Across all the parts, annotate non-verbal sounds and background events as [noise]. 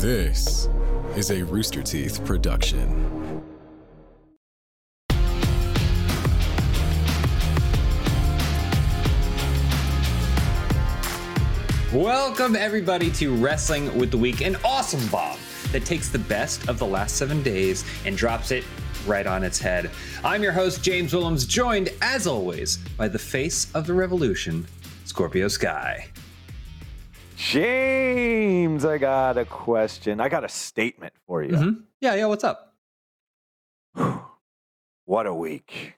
This is a Rooster Teeth production. Welcome, everybody, to Wrestling with the Week, an awesome bomb that takes the best of the last seven days and drops it right on its head. I'm your host, James Willems, joined, as always, by the face of the revolution, Scorpio Sky. James, I got a question. I got a statement for you. Mhm. Yeah, yeah, what's up? [sighs] What a week.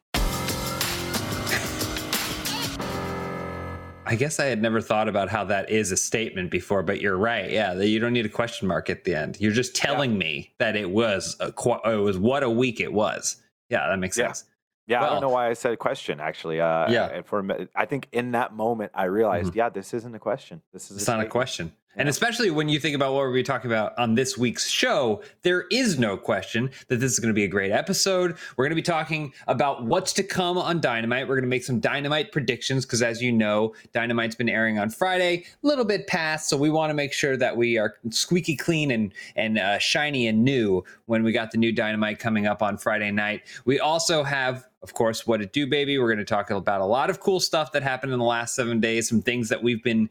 I guess I had never thought about how that is a statement before, but you're right. Yeah, you don't need a question mark at the end. You're just telling me that it was a, it was what a week it was. Yeah, that makes Yeah. sense. Yeah, I don't know why I said question actually. Uh, Yeah. for I think in that moment I realized, Mhm. yeah, this isn't a question. This is It's not a question. And especially when you think about what we're talking about on this week's show, there is no question that this is going to be a great episode. We're going to be talking about what's to come on Dynamite. We're going to make some Dynamite predictions because, as you know, Dynamite's been airing on Friday, a little bit past. So we want to make sure that we are squeaky clean and and uh, shiny and new when we got the new Dynamite coming up on Friday night. We also have. Of course, what it do, baby. We're going to talk about a lot of cool stuff that happened in the last seven days, some things that we've been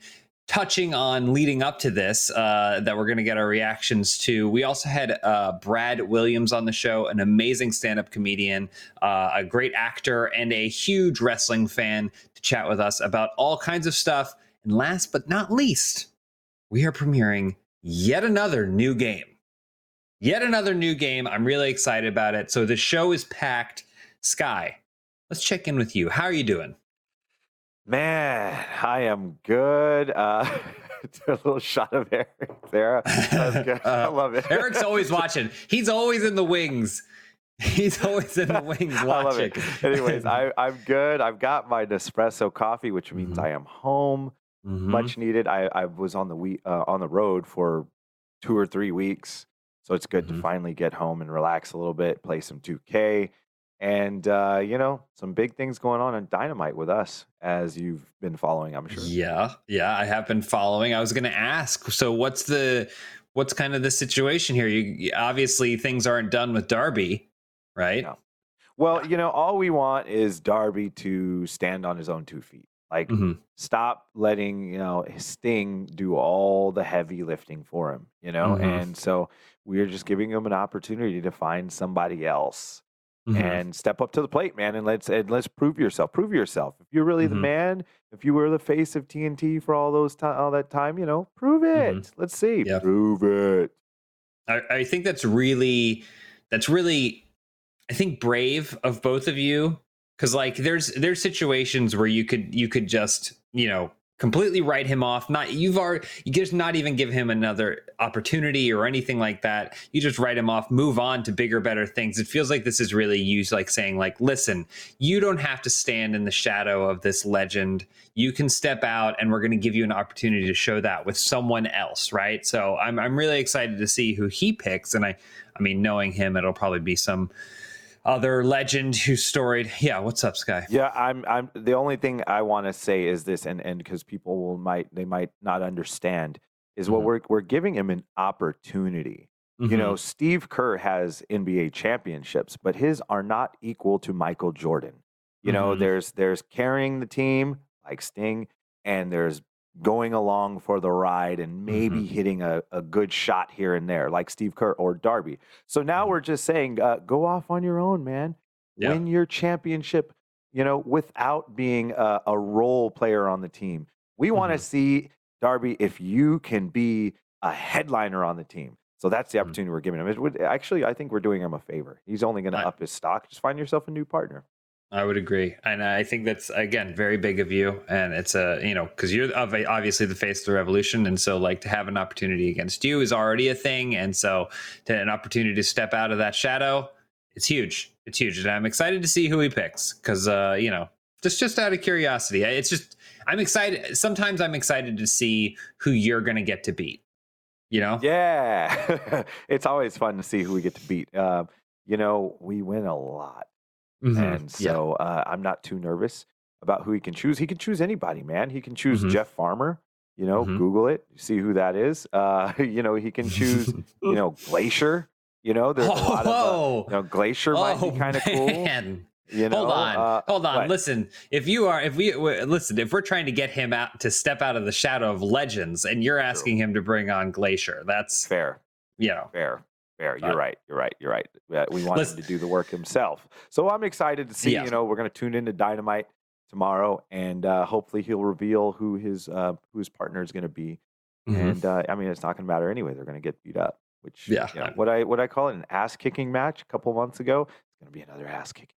touching on leading up to this uh, that we're going to get our reactions to. We also had uh, Brad Williams on the show, an amazing stand up comedian, uh, a great actor, and a huge wrestling fan to chat with us about all kinds of stuff. And last but not least, we are premiering yet another new game. Yet another new game. I'm really excited about it. So the show is packed. Sky, let's check in with you. How are you doing? Man, I am good. Uh, [laughs] a little shot of Eric there. Good. [laughs] I Uh, love it. Eric's always watching. He's always in the wings. [laughs] He's always in the wings I love watching. it. Anyways, I, I'm good. I've got my Nespresso coffee, which means Mhm. I am home. Mhm. much needed. I, I was on the we uh, on the road for two or three weeks, so it's good Mhm. to finally get home and relax a little bit, play some 2K, and uh, you know some big things going on in Dynamite with us, as you've been following, I'm sure. Yeah, yeah, I have been following. I was going to ask. So, what's the what's kind of the situation here? You obviously things aren't done with Darby, right? No. Well, you know, all we want is Darby to stand on his own two feet. Like, Mhm. stop letting you know Sting do all the heavy lifting for him. You know, Mhm. and so we're just giving him an opportunity to find somebody else. Mhm. and step up to the plate, man, and let's and let's prove yourself. Prove yourself. If you're really the Mhm. man, if you were the face of TNT for all those time, all that time, you know, prove it. Mhm. Let's see. Yeah. Prove it. I, I think that's really that's really I think brave of both of you because like there's there's situations where you could you could just you know completely write him off. Not you've already you just not even give him another opportunity or anything like that. You just write him off move on to bigger better things. It feels like this is really used like saying like listen you don't have to stand in the shadow of this legend. You can step out and we're going to give you an opportunity to show that with someone else right? So i'm i'm really excited to see who he picks. And i i mean knowing him it'll probably be some other legend who's storied yeah what's up sky Yeah, I'm. I'm. The only thing I want to say is this, and and because people will might they might not understand is what Mhm. we're we're giving him an opportunity. You know, Mhm. Steve Kerr has NBA championships, but his are not equal to Michael Jordan. You know, Mhm. there's there's carrying the team like Sting, and there's going along for the ride and maybe Mhm. hitting a, a good shot here and there, like Steve Kerr or Darby. So now Mhm. we're just saying, uh, go off on your own, man. Yeah. Win your championship, you know, without being a, a role player on the team. We want to see Darby if you can be a headliner on the team. So that's the Mhm. opportunity we're giving him. It would, actually, I think we're doing him a favor. He's only going to up his stock. Just find yourself a new partner. I would agree, and I think that's again very big of you, and it's a you know because you're ob- obviously the face of the revolution, and so like to have an opportunity against you is already a thing, and so to an opportunity to step out of that shadow, it's huge, it's huge, and I'm excited to see who he picks because uh, you know just just out of curiosity, it's just I'm excited. Sometimes I'm excited to see who you're gonna get to beat. You know, Yeah, [laughs] it's always fun to see who we get to beat. Uh, you know, we win a lot. Mhm. And Yeah. so uh, I'm not too nervous about who he can choose. He can choose anybody, man. He can choose Mhm. Jeff Farmer. You know, Mhm. Google it, see who that is. Uh, [laughs] you know, he can choose. you know, Glacier. You know, [laughs] there's a lot of. Uh, Oh, you know, Glacier might be kind of [laughs] cool. You know, hold on, uh, hold on. what? Listen, if you are, if we w- listen, if we're trying to get him out to step out of the shadow of legends, and you're asking him to bring on Glacier, that's fair. you know, Fair, fair. Uh, You're right. You're right. You're right. We want him to do the work himself. So I'm excited to see. Yeah. You know, we're going to tune into Dynamite tomorrow, and uh, hopefully he'll reveal who his uh, who his partner is going to be. mhm. And uh, I mean, it's not going to matter anyway. They're going to get beat up. Which Yeah. you know, what I what I call it an ass kicking match a couple months ago. It's going to be another ass kicking.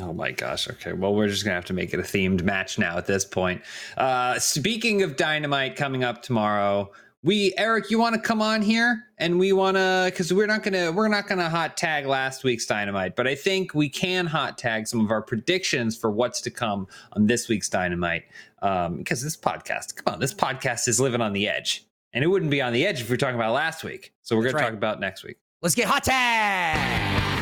Oh my gosh. Okay. Well, we're just gonna have to make it a themed match now at this point. Uh speaking of dynamite coming up tomorrow, we Eric, you want to come on here and we want to because we're not gonna we're not gonna hot tag last week's dynamite, but I think we can hot tag some of our predictions for what's to come on this week's dynamite. Um, because this podcast, come on, this podcast is living on the edge, and it wouldn't be on the edge if we are talking about last week. So we're That's gonna right. talk about next week. Let's get hot tag.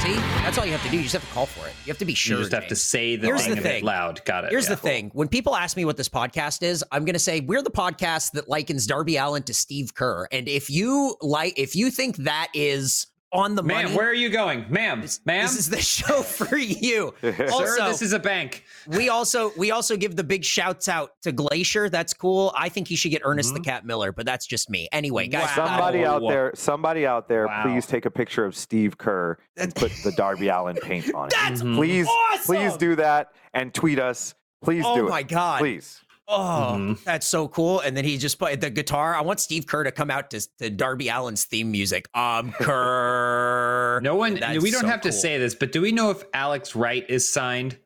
See, that's all you have to do. You just have to call for it. You have to be sure. you just have to say the Here's thing the thing. loud. Got it. Here's Yeah. the thing: when people ask me what this podcast is, I'm going to say we're the podcast that likens Darby Allin to Steve Kerr. And if you like, if you think that is on the Ma'am, money, where are you going? Ma'am, this, ma'am. this is the show [laughs] for you. Sir, also- this is a bank. we also we also give the big shouts out to Glacier. That's cool. I think he should get Ernest the Cat Miller, but that's just me. Anyway, guys, Wow. Somebody out there, somebody out there, Wow. please take a picture of Steve Kerr and put the Darby [laughs] Allin paint on it. That's Mhm. Please, awesome! please do that and tweet us. Please Oh do it. Oh my god! Please. Oh, Mhm. that's so cool. And then he just played the guitar. I want Steve Kerr to come out to, to Darby Allin's theme music. Um, [laughs] Kerr. No one. That's we don't so have to say this, but do we know if Alex Wright is signed?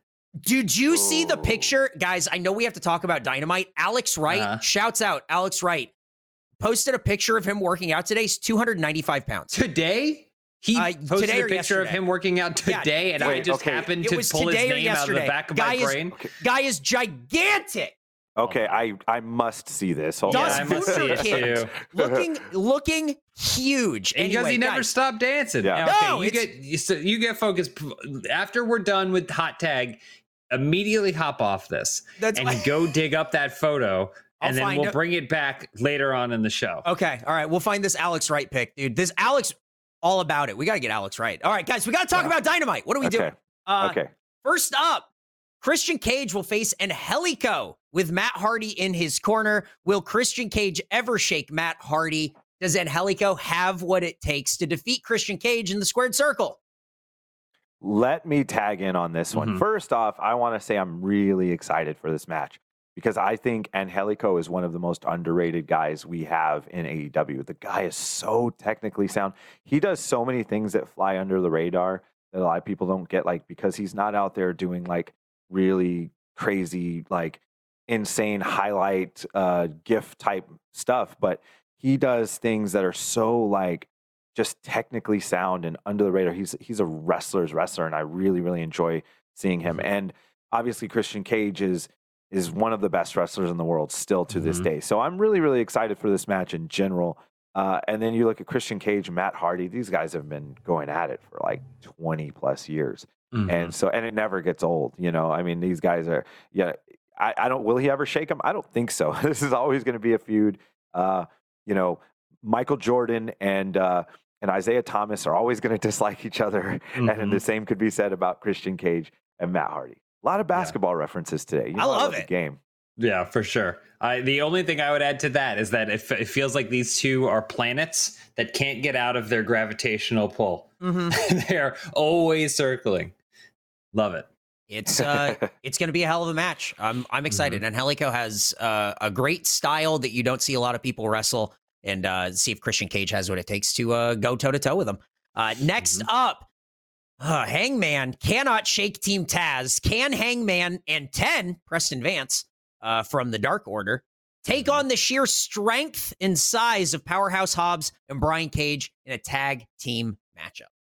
Did you see the Oh. picture? Guys, I know we have to talk about dynamite. Alex Wright, Uh-huh. shouts out, Alex Wright, posted a picture of him working out today. He's 295 pounds. Today, he Uh, posted today a or picture of him working out Yeah, today, and I just okay. happened to pull his name out of the back of Guy my is- brain. Guy is gigantic. Okay, I I must see this. Hold Does Yeah, on. I must see it Kid. too. [laughs] Looking looking huge. because Anyway, he never guys, stopped dancing. Yeah. Okay, No, you it's- get you, so you get focused after we're done with hot tag. Immediately hop off this That's and go [laughs] dig up that photo, I'll and then find we'll it. bring it back later on in the show. Okay, all right. We'll find this Alex Wright pick, dude. This Alex, all about it. We got to get Alex right. All right, guys, we got to talk Yeah. about Dynamite. What are we Okay. doing? Uh, okay. First up, Christian Cage will face Angelico with Matt Hardy in his corner. Will Christian Cage ever shake Matt Hardy? Does Angelico have what it takes to defeat Christian Cage in the squared circle? Let me tag in on this one. Mhm. First off, I want to say I'm really excited for this match because I think Angelico is one of the most underrated guys we have in AEW. The guy is so technically sound. He does so many things that fly under the radar that a lot of people don't get, like because he's not out there doing like really crazy, like insane highlight uh gift type stuff, but he does things that are so like just technically sound and under the radar. He's he's a wrestler's wrestler, and I really really enjoy seeing him. And obviously, Christian Cage is is one of the best wrestlers in the world still to this Mhm. day. So I'm really really excited for this match in general. Uh, and then you look at Christian Cage, Matt Hardy. These guys have been going at it for like 20 plus years, Mhm. and so and it never gets old. You know, I mean, these guys are yeah. I, I don't. Will he ever shake him? I don't think so. [laughs] this is always going to be a feud. Uh, you know, Michael Jordan and uh, and Isiah Thomas are always going [laughs] to dislike each other, and Mhm. the same could be said about Christian Cage and Matt Hardy. A lot of basketball references today. You I know, love the it. game. Yeah, for sure. I, the only thing I would add to that is that it, f- it feels like these two are planets that can't get out of their gravitational pull. Mm-hmm. [laughs] They're always circling. Love it. It's uh, [laughs] it's going to be a hell of a match. I'm I'm excited. Mm-hmm. Angelico has uh, a great style that you don't see a lot of people wrestle. And uh, see if Christian Cage has what it takes to uh, go toe to toe with him. Uh, next Mm-hmm. up, uh, Hangman cannot shake Team Taz. Can Hangman and ten Preston Vance uh, from the Dark Order take Mm-hmm. on the sheer strength and size of Powerhouse Hobbs and Brian Cage in a tag team matchup?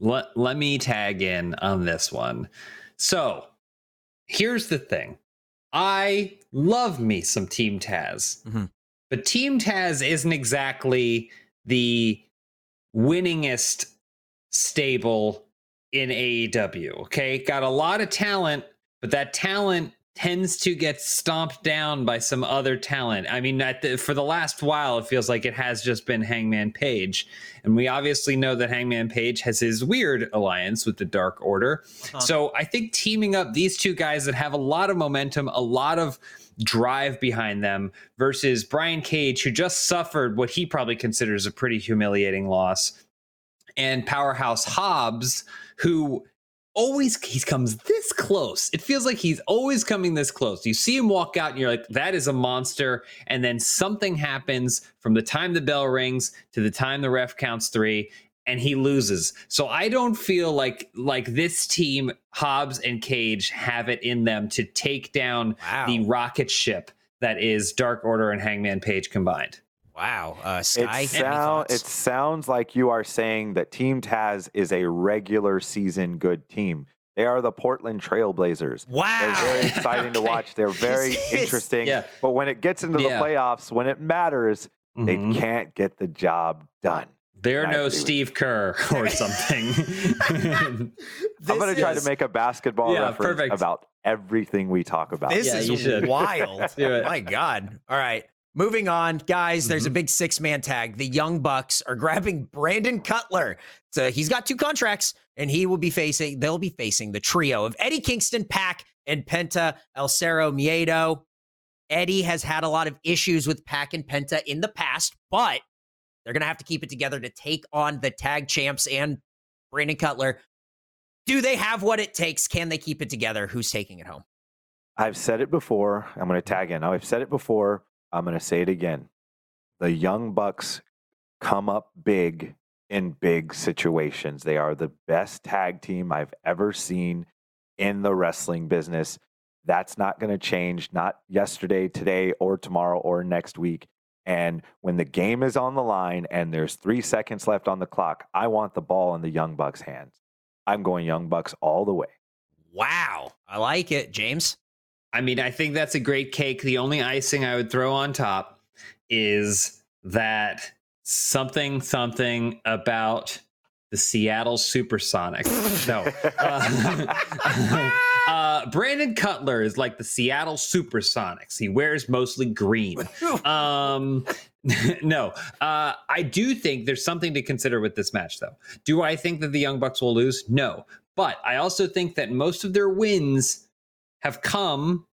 Let, let me tag in on this one. So here's the thing I love me some Team Taz, Mhm. but Team Taz isn't exactly the winningest stable in AEW. Okay. Got a lot of talent, but that talent tends to get stomped down by some other talent. I mean, the, for the last while, it feels like it has just been Hangman Page. And we obviously know that Hangman Page has his weird alliance with the Dark Order. Huh. So I think teaming up these two guys that have a lot of momentum, a lot of drive behind them versus Brian Cage, who just suffered what he probably considers a pretty humiliating loss, and Powerhouse Hobbs, who always he comes this close. It feels like he's always coming this close. You see him walk out and you're like, that is a monster. And then something happens from the time the bell rings to the time the ref counts three and he loses. So I don't feel like like this team, Hobbs and Cage, have it in them to take down wow. the rocket ship that is Dark Order and Hangman Page combined. Wow. Uh, Sky, it, sound, it sounds like you are saying that Team Taz is a regular season good team. They are the Portland Trailblazers. Wow. They're very [laughs] exciting okay. to watch. They're [laughs] very interesting. Yeah. But when it gets into yeah. the playoffs, when it matters, mm-hmm. they can't get the job done. They're no Steve Kerr [laughs] or something. I'm going to try to make a basketball yeah, reference perfect. about everything we talk about. This yeah, is wild. My God. All right. Moving on, guys, there's mm-hmm. a big six man tag. The Young Bucks are grabbing [laughs] Brandon Cutler. So he's got two contracts, and he will be facing, they'll be facing the trio of Eddie Kingston, PAC, and Penta El Zero Miedo. Eddie has had a lot of issues with PAC and Penta in the past, but they're going to have to keep it together to take on the tag champs and Brandon Cutler. Do they have what it takes? Can they keep it together? Who's taking it home? I've said it before. I'm going to tag in. I've said it before. I'm going to say it again. The Young Bucks come up big in big situations. They are the best tag team I've ever seen in the wrestling business. That's not going to change, not yesterday, today, or tomorrow, or next week. And when the game is on the line and there's three seconds left on the clock, I want the ball in the Young Bucks' hands. I'm going Young Bucks all the way. Wow. I like it, James. I mean, I think that's a great cake. The only icing I would throw on top is that something something about the Seattle Supersonics. no. [laughs] Uh, [laughs] uh, Brandon Cutler is like the Seattle Supersonics. He wears mostly green. Um, [laughs] no, uh, I do think there's something to consider with this match, though. Do I think that the Young Bucks will lose? No. But I also think that most of their wins have come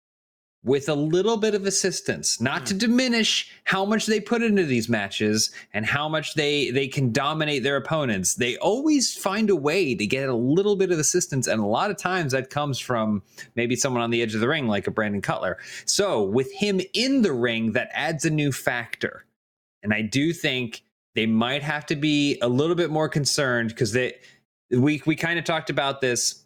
with a little bit of assistance not to hmm. diminish how much they put into these matches and how much they they can dominate their opponents. They always find a way to get a little bit of assistance and a lot of times that comes from maybe someone on the edge of the ring like a brandon cutler. So with him in the ring that adds a new factor. And i do think they might have to be a little bit more concerned because they we we kind of talked about this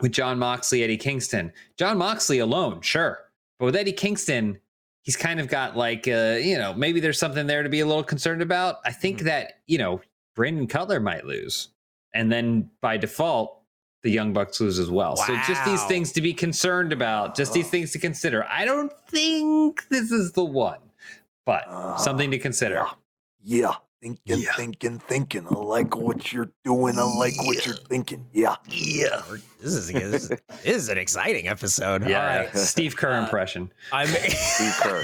with Jon Moxley, Eddie Kingston. Jon Moxley alone, sure. But with Eddie Kingston, he's kind of got like, uh, you know, maybe there's something there to be a little concerned about. I think mm-hmm. that, you know, Brandon Cutler might lose. And then by default, the Young Bucks lose as well. Wow. So just these things to be concerned about, just these things to consider. I don't think this is the one, but something to consider. Yeah. yeah. Thinking, yeah. thinking, thinking. I like what you're doing. I like yeah. what you're thinking. Yeah. Yeah. This is, this is, this is an exciting episode. Yeah. Right. Steve Kerr uh, impression. I'm [laughs] Steve Kerr.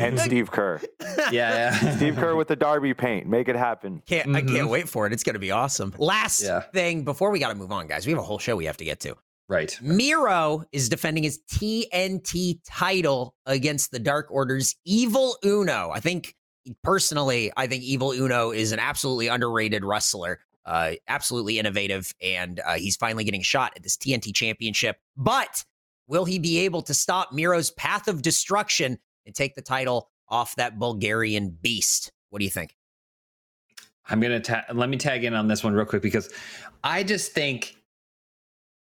and [laughs] Steve Kerr. Yeah, yeah. Steve Kerr with the Darby paint. Make it happen. Can't mm-hmm. I can't wait for it. It's gonna be awesome. Last yeah. thing before we gotta move on, guys. We have a whole show we have to get to. Right. Miro is defending his TNT title against the Dark Order's Evil Uno. I think personally, I think Evil Uno is an absolutely underrated wrestler. Uh, absolutely innovative, and uh, he's finally getting a shot at this TNT championship. But will he be able to stop Miro's path of destruction and take the title off that Bulgarian beast? What do you think? I'm gonna ta- let me tag in on this one real quick because I just think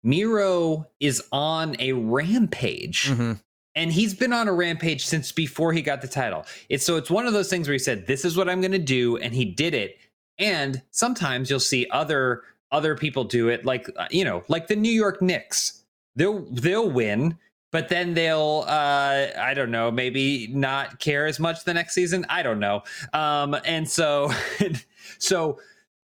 Miro is on a rampage. Mm-hmm and he's been on a rampage since before he got the title. It's so it's one of those things where he said, "This is what I'm going to do," and he did it. And sometimes you'll see other other people do it, like uh, you know, like the New York Knicks. They'll they'll win, but then they'll uh, I don't know, maybe not care as much the next season. I don't know. Um, and so [laughs] so,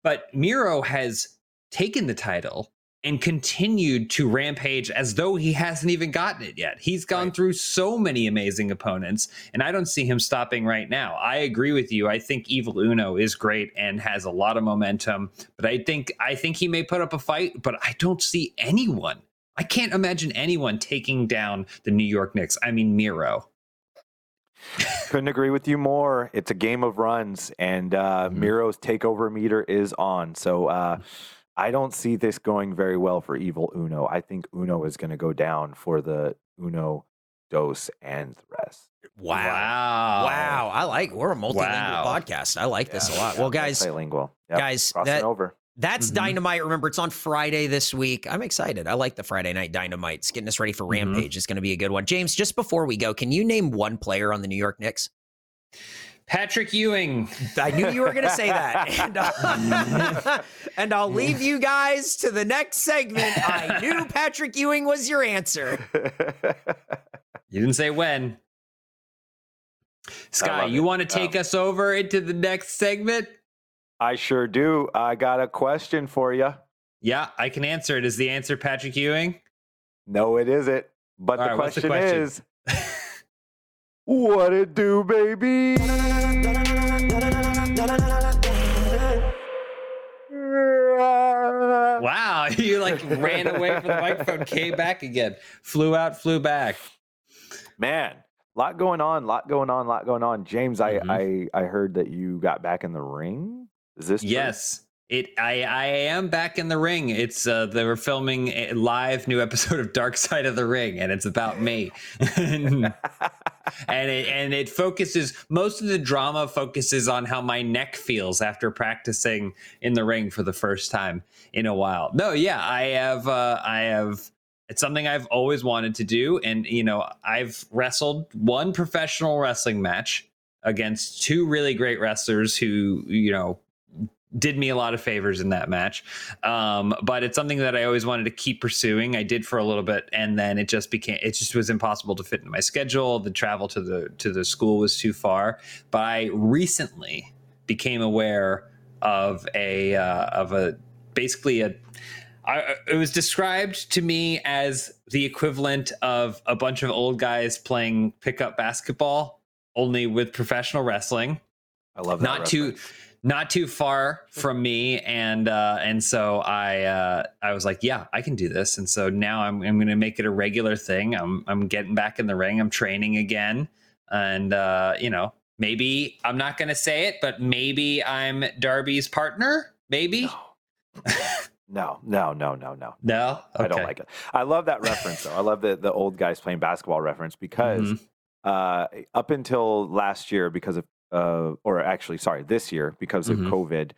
but Miro has taken the title and continued to rampage as though he hasn't even gotten it yet. He's gone Right. through so many amazing opponents, and I don't see him stopping right now. I agree with you. I think Evil Uno is great and has a lot of momentum, but I think I think he may put up a fight, but I don't see anyone. I can't imagine anyone taking down the New York Knicks. I mean Miro. [laughs] Couldn't agree with you more. It's a game of runs, and uh, Mhm. Miro's takeover meter is on. So uh, I don't see this going very well for Evil Uno. I think Uno is going to go down for the Uno, Dos, and the rest. Wow. Wow. Wow. I like we're a multilingual Wow. podcast. I like this a lot. Well, guys, multilingual. Yep, guys, crossing that, over. that's Mhm. dynamite. Remember, it's on Friday this week. I'm excited. I like the Friday night dynamite. It's getting us ready for Mhm. Rampage. It's going to be a good one. James, just before we go, can you name one player on the New York Knicks? Patrick Ewing. I knew you were going to say that. [laughs] And, uh, [laughs] and I'll leave you guys to the next segment. I knew Patrick Ewing was your answer. You didn't say when. Sky, you want to take Um, us over into the next segment? I sure do. I got a question for you. Yeah, I can answer it. Is the answer Patrick Ewing? No, it isn't. But the, right, what's the question question? is, [laughs] what it do, baby? Wow, [laughs] you like ran away from the microphone, came back again, flew out, flew back. Man, lot going on, lot going on, lot going on. James, Mhm. I, I I heard that you got back in the ring. Is this true? Yes. It I I am back in the ring. It's uh they were filming a live new episode of Dark Side of the Ring and it's about me. [laughs] [laughs] and it and it focuses most of the drama focuses on how my neck feels after practicing in the ring for the first time in a while. No, yeah, I have uh I have it's something I've always wanted to do and you know, I've wrestled one professional wrestling match against two really great wrestlers who, you know, did me a lot of favors in that match. Um, but it's something that I always wanted to keep pursuing. I did for a little bit and then it just became it just was impossible to fit into my schedule. The travel to the to the school was too far. But I recently became aware of a uh, of a basically a I, it was described to me as the equivalent of a bunch of old guys playing pickup basketball, only with professional wrestling I love that. not too reference. Not too far from me. And uh and so i uh i was like yeah i can do this. And so now i'm, I'm gonna make it a regular thing. I'm i'm getting back in the ring. I'm training again. And uh you know maybe i'm not gonna say it but maybe i'm darby's partner maybe? No, [laughs] no, no, no, no. no. I don't like it. I love that reference though. I love the the old guys playing basketball reference because Mhm. uh, up until last year, because of uh, or actually, sorry, this year because of COVID,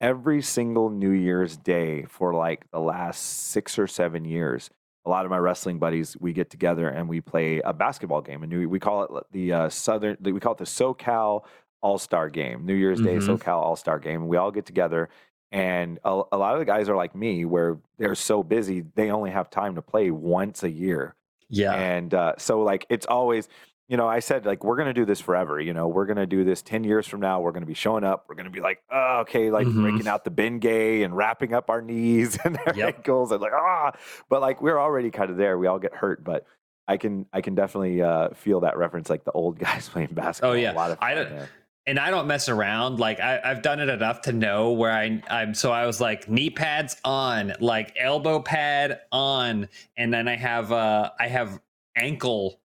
every single New Year's Day for like the last six or seven years, a lot of my wrestling buddies we get together and we play a basketball game, and we, we call it the uh, Southern. We call it the SoCal All Star Game, New Year's Day Mhm. SoCal All Star Game. We all get together. And a, a lot of the guys are like me, where they're so busy, they only have time to play once a year. yeah And uh, so, like, it's always, you know, I said, like, we're going to do this forever. You know, we're going to do this 10 years from now. We're going to be showing up. We're going to be like, oh, okay, like Mhm. breaking out the Bengay and wrapping up our knees [laughs] and our Yep. ankles and like, ah. But like, we're already kind of there. We all get hurt. But I can, I can definitely uh, feel that reference, like the old [laughs] guys playing basketball. Oh, yeah. A lot of I don't- and I don't mess around. Like I, I've done it enough to know where I, I'm. So I was like knee pads on, like elbow pad on, and then I have uh I have ankle,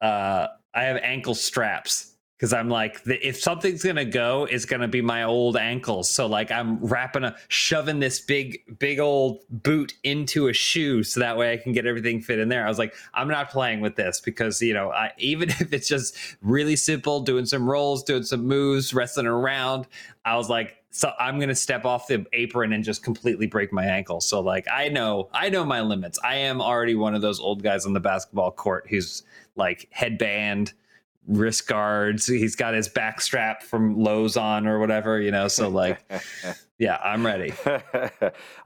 uh I have ankle straps because I'm like if something's gonna go, it's gonna be my old ankles. So like I'm wrapping a shoving this big big old boot into a shoe so that way I can get everything fit in there. I was like I'm not playing with this because you know I [laughs] even if it's just really simple, doing some rolls, doing some moves, wrestling around. I was like, so I'm gonna step off the apron and just completely break my ankle. So like I know, I know my limits. I am already one of those old guys on the basketball court who's like headband, wrist guards. He's got his back strap from Lowe's on or whatever, you know. So like, [laughs] yeah, I'm ready. [laughs]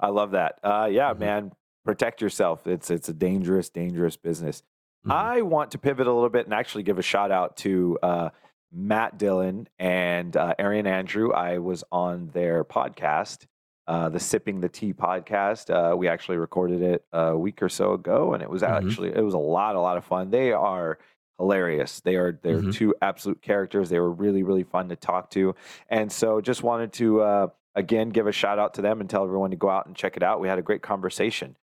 I love that. Uh, yeah, Mhm. man, protect yourself. It's it's a dangerous, dangerous business. Mhm. I want to pivot a little bit and actually give a shout out to uh, Matt Dillon and uh, Arian Andrew. I was on their podcast uh, the Sipping the Tea podcast. Uh, we actually recorded it a week or so ago, and it was Mhm. actually it was a lot, a lot of fun. They are hilarious. They are they're Mhm. two absolute characters. They were really, really fun to talk to, and so just wanted to uh, again give a shout out to them and tell everyone to go out and check it out. We had a great conversation.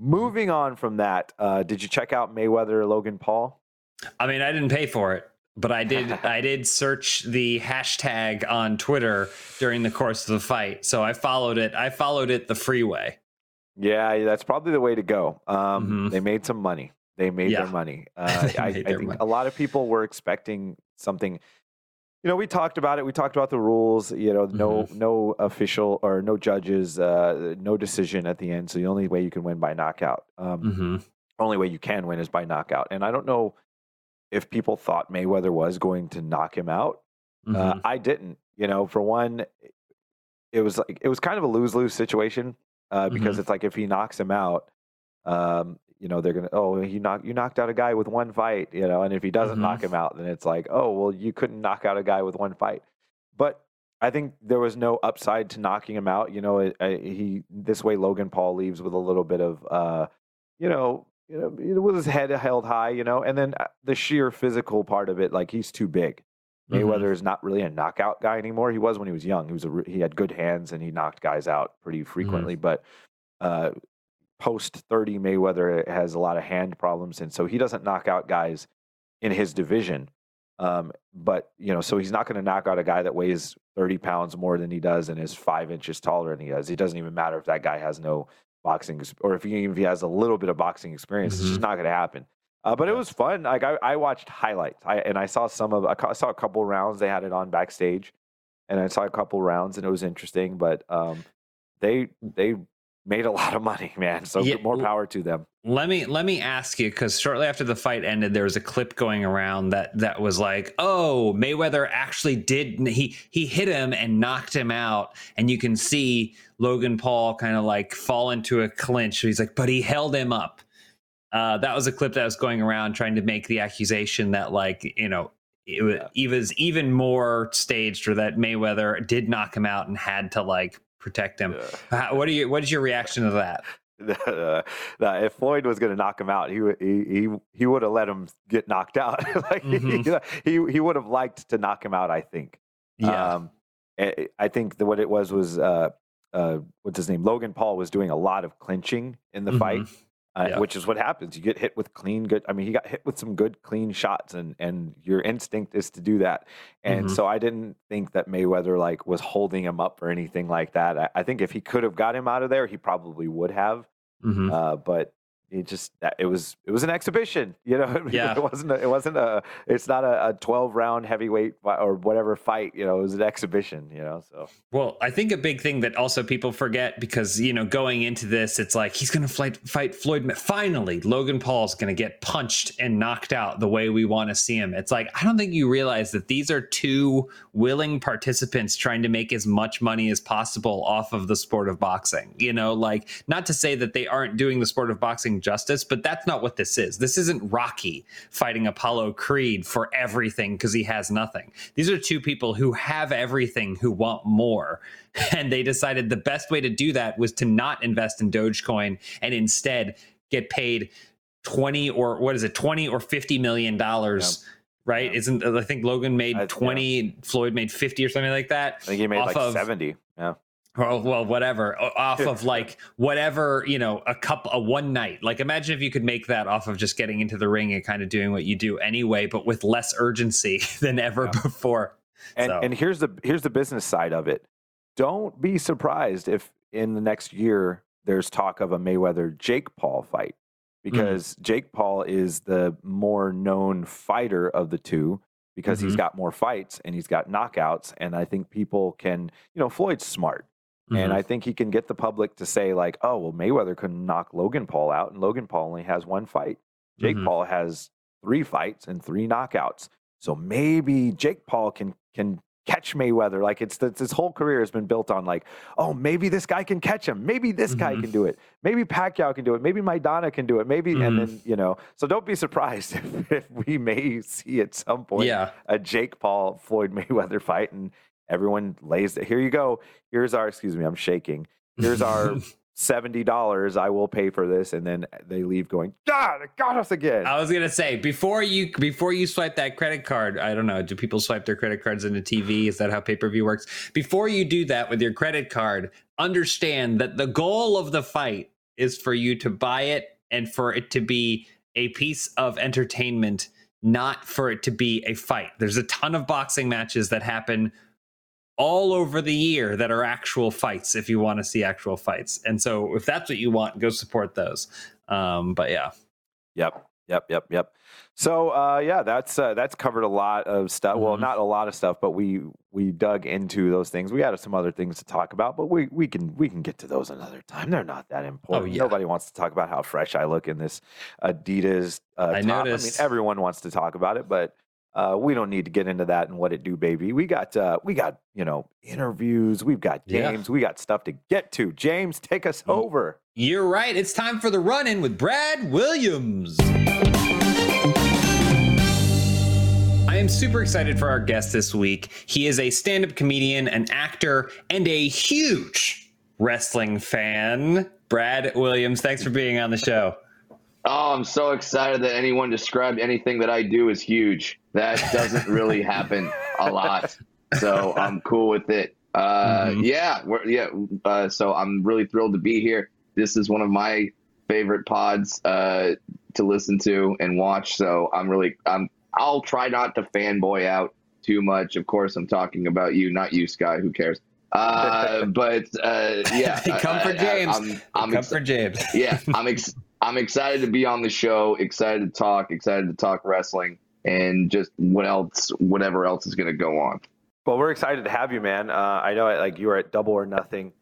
Moving on from that, uh, did you check out Mayweather Logan Paul? I mean, I didn't pay for it, but I did. [laughs] I did search the hashtag on Twitter during the course of the fight, so I followed it. I followed it the freeway. Yeah, that's probably the way to go. Um, Mhm. They made some money. They made Yeah. [laughs] their money. Uh, I, I think money. a lot of people were expecting something. You know, we talked about it. We talked about the rules. You know, no Mm-hmm. no official or no judges, uh, no decision at the end. So the only way you can win by knockout, um, hmm only way you can win is by knockout. And I don't know if people thought Mayweather was going to knock him out. Mm-hmm. Uh, I didn't. You know, for one, it was like it was kind of a lose lose situation uh, because Mhm. it's like if he knocks him out, um, you know, they're gonna oh he knocked you knocked out a guy with one fight, you know, and if he doesn't Mhm. knock him out, then it's like oh well you couldn't knock out a guy with one fight, but. I think there was no upside to knocking him out. You know, it, I, he this way Logan Paul leaves with a little bit of, uh, you know, you know, with his head held high. You know, and then uh, the sheer physical part of it, like he's too big. Mhm. Mayweather is not really a knockout guy anymore. He was when he was young. He was a, he had good hands and he knocked guys out pretty frequently. But uh, post thirty, Mayweather has a lot of hand problems, and so he doesn't knock out guys in his division. Um, but you know, so he's not going to knock out a guy that weighs thirty pounds more than he does and is five inches taller than he is. It doesn't even matter if that guy has no boxing or if he even if he has a little bit of boxing experience. It's just not going to happen. Uh, but it was fun. Like I, I watched highlights, I, and I saw some of. I saw a couple rounds. They had it on backstage, and I saw a couple rounds, and it was interesting. But um, they they made a [laughs] lot of money, man. So Yeah, more power to them. Let me let me ask you because shortly after the fight ended, there was a clip going around that that was like, "Oh, Mayweather actually did he he hit him and knocked him out," and you can see Logan Paul kind of like fall into a clinch. He's like, "But he held him up." Uh, that was a clip that was going around trying to make the accusation that like you know it was, it was even more staged or that Mayweather did knock him out and had to like protect him. How, what are you? What is your reaction to that? [laughs] uh, that if Floyd was going to knock him out, he would- he he, he would have let him get knocked out. [laughs] like Mhm. you know, he he would have liked to knock him out. I think. Um, I, think that what it was was uh, uh, what's his name? Logan Paul was doing a lot of clinching in the fight, Mhm. Uh, Yeah. which is what happens. You get hit with clean, good. I mean, he got hit with some good, clean shots, and and your instinct is to do that. And Mhm. so I didn't think that Mayweather like was holding him up or anything like that. I, I think if he could have got him out of there, he probably would have. Mhm. Uh, but it just it was it was an exhibition, you know. [laughs] Yeah. it wasn't a, it wasn't a it's not a, a twelve round heavyweight or whatever fight, you know. It was an exhibition, you know. So Well, I think a big thing that also people forget because you know going into this, it's like he's going to fight fight Floyd. Finally, Logan Paul's going to get punched and knocked out the way we want to see him. It's like I don't think you realize that these are two willing participants trying to make as much money as possible off of the sport of boxing. You know, like not to say that they aren't doing the sport of boxing justice, but that's not what this is. This isn't Rocky fighting Apollo Creed for everything because he has nothing. These are two people who have everything who want more. [laughs] And they decided the best way to do that was to not invest in Dogecoin and instead get paid 20 or what is it, 20 or 50 million dollars. Right? Yeah. Isn't I think Logan made I- yeah. 20, Floyd made 50 or something like that. I think he made like of- seventy. Yeah, Well, whatever. Off of [laughs] like whatever, you know, a cup a one night. Like, imagine if you could make that off of just getting into the ring and kind of doing what you do anyway, but with less urgency [laughs] than ever Yeah. before. and So- and here's the here's the business side of it. Don't be surprised if in the next year there's talk of a Mayweather Jake Paul fight because Jake Paul is the more known fighter of the two because he's Mhm. got more fights and he's got knockouts and I think people can you know Floyd's smart and Mhm. I think he can get the public to say like oh well Mayweather couldn't knock Logan Paul out and Logan Paul only has one fight Jake Mhm. Paul has three fights and three knockouts so maybe Jake Paul can can catch Mayweather like it's, it's his whole career has been built on like oh maybe this guy can catch him maybe this guy Mhm. can do it maybe Pacquiao can do it maybe Maidana can do it maybe Mhm. and then you know so don't be surprised [laughs] if, if we may see at some point yeah. a Jake Paul Floyd Mayweather fight, and everyone lays it. Here you go. Here's our. Excuse me, I'm shaking. here's our [laughs] seventy dollars. I will pay for this, and then they leave going, ah, God, it got us again. I was gonna say before you before you swipe that credit card. I don't know. Do people swipe their credit cards into TV? Is that how pay per view works? Before you do that with your credit card, understand that the goal of the fight is for you to buy it and for it to be a piece of entertainment, not for it to be a fight. There's a ton of boxing matches that happen all over the year that are actual fights if you want to see actual fights. And so if that's what you want, go support those. Um, but yeah. Yep. Yep, yep, yep. So uh, yeah, that's uh, that's covered a lot of stuff. Mm-hmm. Well, not a lot of stuff, but we we dug into those things. We had some other things to talk about, but we we can we can get to those another time. They're not that important. Oh, yeah. Nobody wants to talk about how fresh I look in this Adidas uh, I top. Noticed. I mean, everyone wants to talk about it, but uh, we don't need to get into that and what it do, baby. We got uh, we got you know interviews. We've got games. Yeah. We got stuff to get to. James, take us over. You're right. It's time for the run in with Brad Williams. I am super excited for our guest this week. He is a stand up comedian, an actor, and a huge wrestling fan. Brad Williams, thanks for being on the show. Oh, I'm so excited that anyone described anything that I do as huge. That doesn't really happen a lot. So I'm cool with it. Uh, mm-hmm. Yeah, yeah. Uh, so I'm really thrilled to be here. This is one of my favorite pods uh, to listen to and watch. So I'm really I'm I'll try not to fanboy out too much. Of course, I'm talking about you, not you, Sky. Who cares? Uh, [laughs] but uh, yeah, [laughs] come for James. I, am I'm come ex- for James. yeah, I'm ex- I'm excited to be on the show. Excited to talk. Excited to talk wrestling and just what else, whatever else is going to go on. Well, we're excited to have you, man. Uh, I know, like you were at Double or Nothing.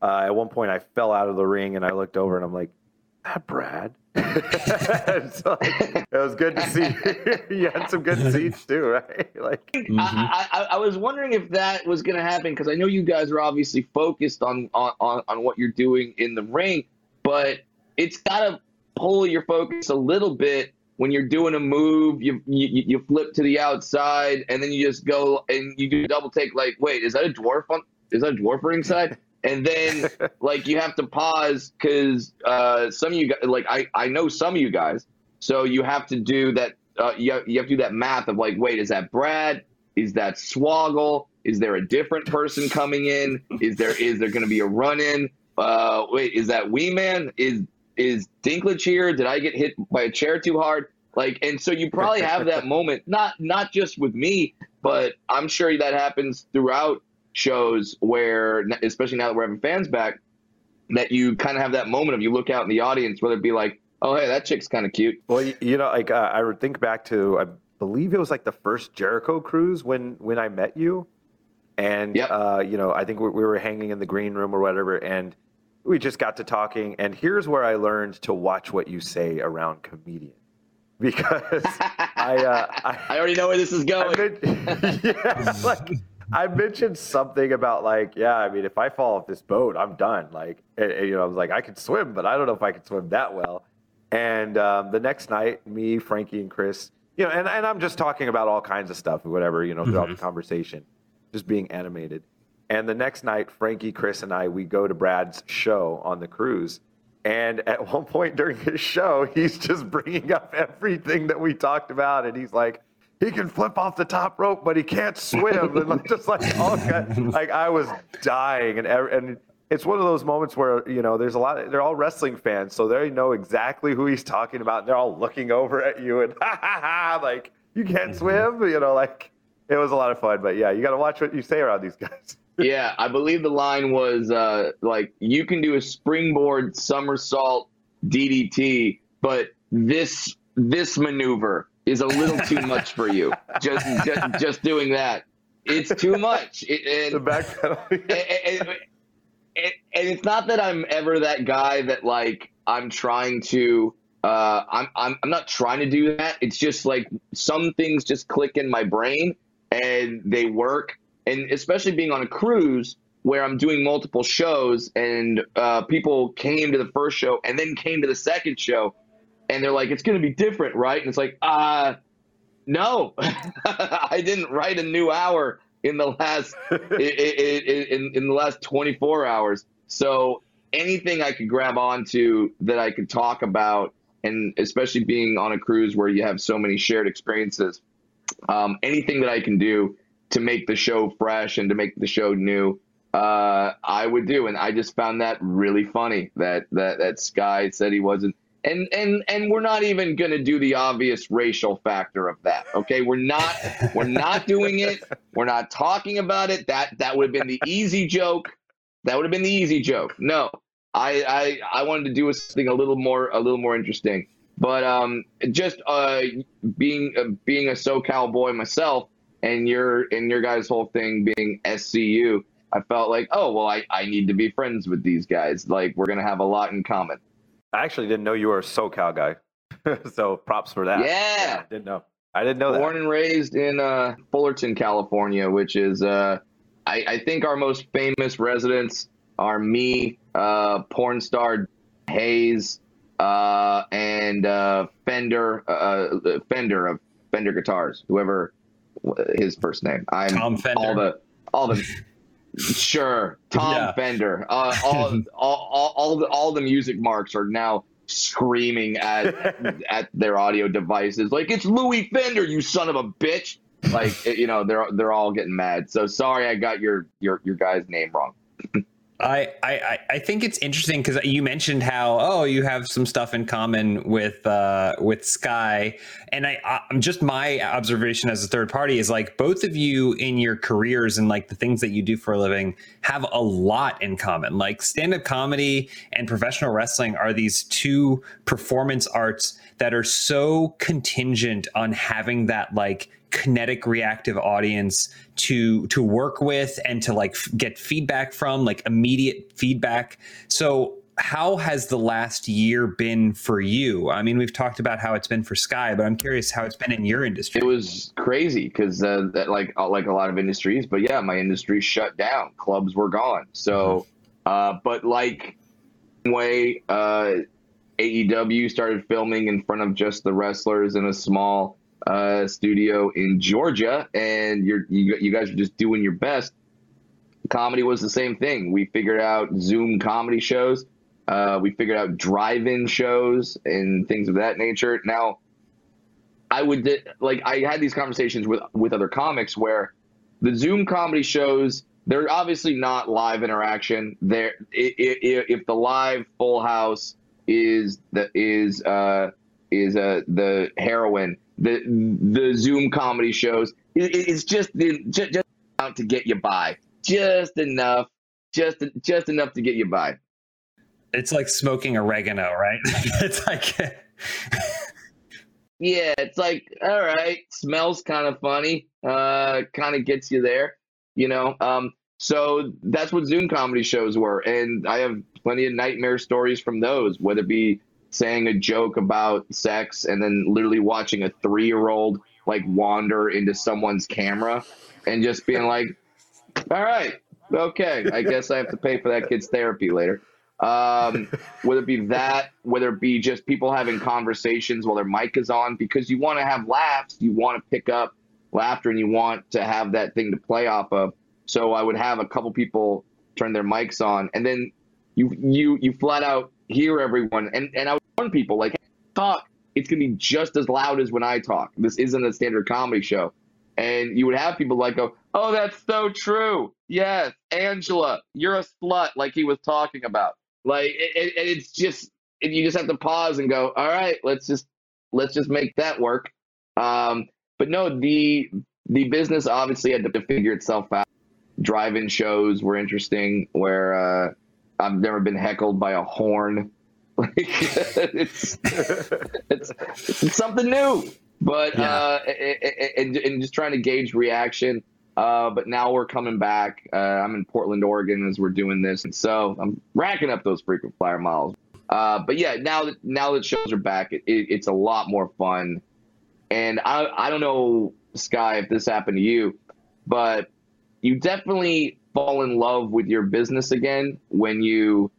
Uh, at one point, I fell out of the ring and I looked over and I'm like, "That Brad." [laughs] so, it was good to see [laughs] you had some good seats too, right? [laughs] Like, mm-hmm. I, I, I, was wondering if that was going to happen because I know you guys are obviously focused on, on on what you're doing in the ring, but it's got to pull your focus a little bit when you're doing a move. You, you you flip to the outside and then you just go and you do double take. Like, wait, is that a dwarf on? Is that a dwarf ringside? [laughs] and then like you have to pause because uh, some of you guys, like I, I know some of you guys, so you have to do that. Uh, you, have, you have to do that math of like, wait, is that Brad? Is that Swoggle? Is there a different person coming in? Is there is there going to be a run in? Uh, wait, is that Wee Man? Is is Dinklage here? Did I get hit by a chair too hard? Like, and so you probably [laughs] have that moment, not not just with me, but I'm sure that happens throughout shows where, especially now that we're having fans back, that you kind of have that moment of you look out in the audience, whether it be like, oh, hey, that chick's kind of cute. Well, you know, like uh, I would think back to, I believe it was like the first Jericho cruise when when I met you, and yep. uh, you know, I think we, we were hanging in the green room or whatever, and we just got to talking. And here's where I learned to watch what you say around comedians because [laughs] I, uh, I, I already know where this is going. Been, [laughs] yeah, [laughs] like I mentioned something about like, yeah, I mean, if I fall off this boat, I'm done. Like, and, and, you know, I was like, I can swim, but I don't know if I can swim that well. And um, the next night, me, Frankie, and Chris, you know, and, and I'm just talking about all kinds of stuff, whatever, you know, throughout mm-hmm. the conversation, just being animated. And the next night, Frankie, Chris, and I, we go to Brad's show on the cruise. And at [laughs] one point during his show, he's just bringing up everything that we talked about. And he's like, he can flip off the top rope, but he can't swim. and like, just like [laughs] all like I was dying, and and it's one of those moments where you know there's a lot. Of, they're all wrestling fans, so they know exactly who he's talking about. And they're all looking over at you and [laughs] ha ha ha, like you can't mm-hmm. swim. You know, like it was a lot of fun. But yeah, you got to watch what you say around these guys. Yeah, I believe the line was uh, like you can do a springboard somersault DDT, but this this maneuver is a little too [laughs] much for you. Just, just, just doing that, it's too much. It, and, the back [laughs] and, and, and, and, it's not that I'm ever that guy that like I'm trying to. Uh, I'm, I'm I'm not trying to do that. It's just like some things just click in my brain and they work. And especially being on a cruise where I'm doing multiple shows and uh, people came to the first show and then came to the second show and they're like, it's going to be different, right? And it's like, uh, no, [laughs] I didn't write a new hour in the last [laughs] in, in, in the last 24 hours. So anything I could grab onto that I could talk about, and especially being on a cruise where you have so many shared experiences, um, anything that I can do to make the show fresh and to make the show new, uh, I would do. And I just found that really funny that that that Sky said he wasn't. And and and we're not even going to do the obvious racial factor of that. Okay, we're not we're not doing it. We're not talking about it. That that would have been the easy joke. That would have been the easy joke. No, I I I wanted to do something a little more a little more interesting. But um, just uh, being uh, being a SoCal boy myself, and your and your guys' whole thing being SCU, I felt like, oh well, I, I need to be friends with these guys. Like we're gonna have a lot in common. I actually didn't know you were a SoCal guy, [laughs] so props for that. Yeah, i didn't know. I didn't know Born that. Born and raised in uh, Fullerton, California, which is uh, I, I think our most famous residents are me, uh, porn star Hayes, uh, and uh, Fender, uh, Fender of Fender Guitars, whoever his first name. I'm Tom Fender. all the all the [laughs] sure Tom Yeah. Fender. Uh, all, [laughs] all all all the all the music marks are now screaming at [laughs] at their audio devices like it's Louis Fender, you son of a bitch. Like you know they're they're all getting mad. So sorry I got your your your guy's name wrong. I, I, I think it's interesting because you mentioned how oh you have some stuff in common with uh, with Sky, and I, I just my observation as a third party is like both of you in your careers and like the things that you do for a living have a lot in common. Like stand up comedy and professional wrestling are these two performance arts that are so contingent on having that like kinetic reactive audience to to work with and to like f- get feedback from like immediate feedback so how has the last year been for you i mean we've talked about how it's been for sky but i'm curious how it's been in your industry It was crazy because uh, that like uh, like a lot of industries, but yeah, my industry shut down. Clubs were gone. So, uh, but like way uh, AEW started filming in front of just the wrestlers in a small uh, studio in Georgia, and you're you, you guys are just doing your best. Comedy was the same thing. We figured out Zoom comedy shows. Uh, we figured out drive-in shows and things of that nature. Now, I would like I had these conversations with with other comics where the Zoom comedy shows they're obviously not live interaction. There, if the live Full House is the is uh is uh the heroine, the the Zoom comedy shows it, it's just just, just out to get you by, just enough, just just enough to get you by. it's like smoking oregano right [laughs] it's like [laughs] Yeah, it's like, all right, smells kind of funny. Uh, kind of gets you there, you know. Um, so that's what Zoom comedy shows were, and I have plenty of nightmare stories from those. Whether it be saying a joke about sex and then literally watching a three-year-old like wander into someone's camera and just being like, all right, okay, I guess I have to pay for that kid's therapy later. Um, whether it be that, whether it be just people having conversations while their mic is on, because you want to have laughs, you want to pick up laughter, and you want to have that thing to play off of. So I would have a couple people turn their mics on, and then you you you flat out hear everyone, and and I warn people like talk. It's gonna be just as loud as when I talk. This isn't a standard comedy show, and you would have people like go, "Oh, that's so true. Yes, Angela, you're a slut," like he was talking about. Like, it's just, and you just have to pause and go, "All right, let's just let's just make that work." Um, but no, the the business obviously had to figure itself out. Drive-in shows were interesting, where uh, I've never been heckled by a horn. Like [laughs] it's, it's it's something new, but Yeah. uh, and, and just trying to gauge reaction. Uh, but now we're coming back. Uh, I'm in Portland, Oregon, as we're doing this, and so I'm racking up those frequent flyer miles. Uh, but yeah, now that now that shows are back, it, it, it's a lot more fun. And I I don't know, Sky, if this happened to you, but you definitely fall in love with your business again when you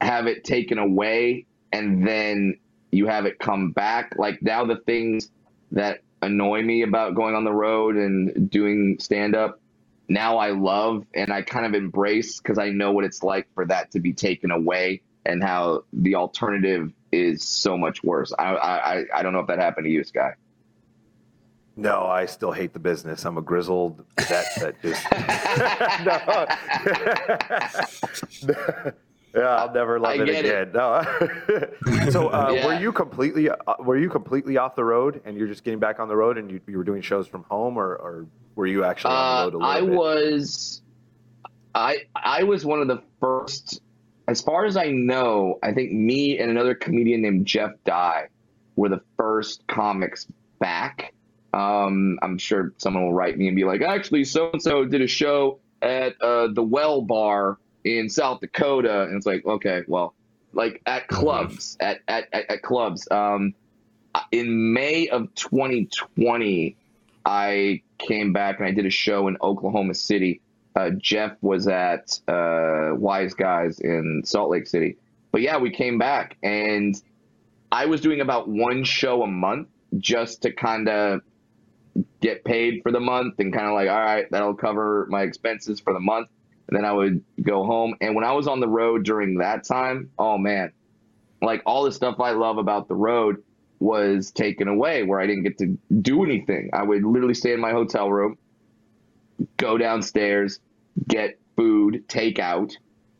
have it taken away and then you have it come back. Like now, the things that annoy me about going on the road and doing stand up, now I love and I kind of embrace because I know what it's like for that to be taken away and how the alternative is so much worse. I I I don't know if that happened to you, Sky. No, I still hate the business. I'm a grizzled vet that just. [laughs] [laughs] no. [laughs] yeah, I'll never love I it again. No. [laughs] so, uh, Yeah. were you completely uh, were you completely off the road, and you're just getting back on the road, and you, you were doing shows from home, or, or were you actually on the Uh, road a little I bit? was, I I was one of the first, as far as I know. I think me and another comedian named Jeff Dye were the first comics back. Um, I'm sure someone will write me and be like, actually, so and so did a show at uh, the Well Bar in South Dakota, and it's like, okay, well, like at clubs, at, at, at, at clubs. Um, in May of 2020, I came back and I did a show in Oklahoma City. Uh, Jeff was at uh, Wise Guys in Salt Lake City. But yeah, we came back and I was doing about one show a month just to kind of get paid for the month and kind of like, all right, that'll cover my expenses for the month. And then I would go home. And when I was on the road during that time, oh man, like all the stuff I love about the road was taken away where I didn't get to do anything. I would literally stay in my hotel room, go downstairs, get food, take out,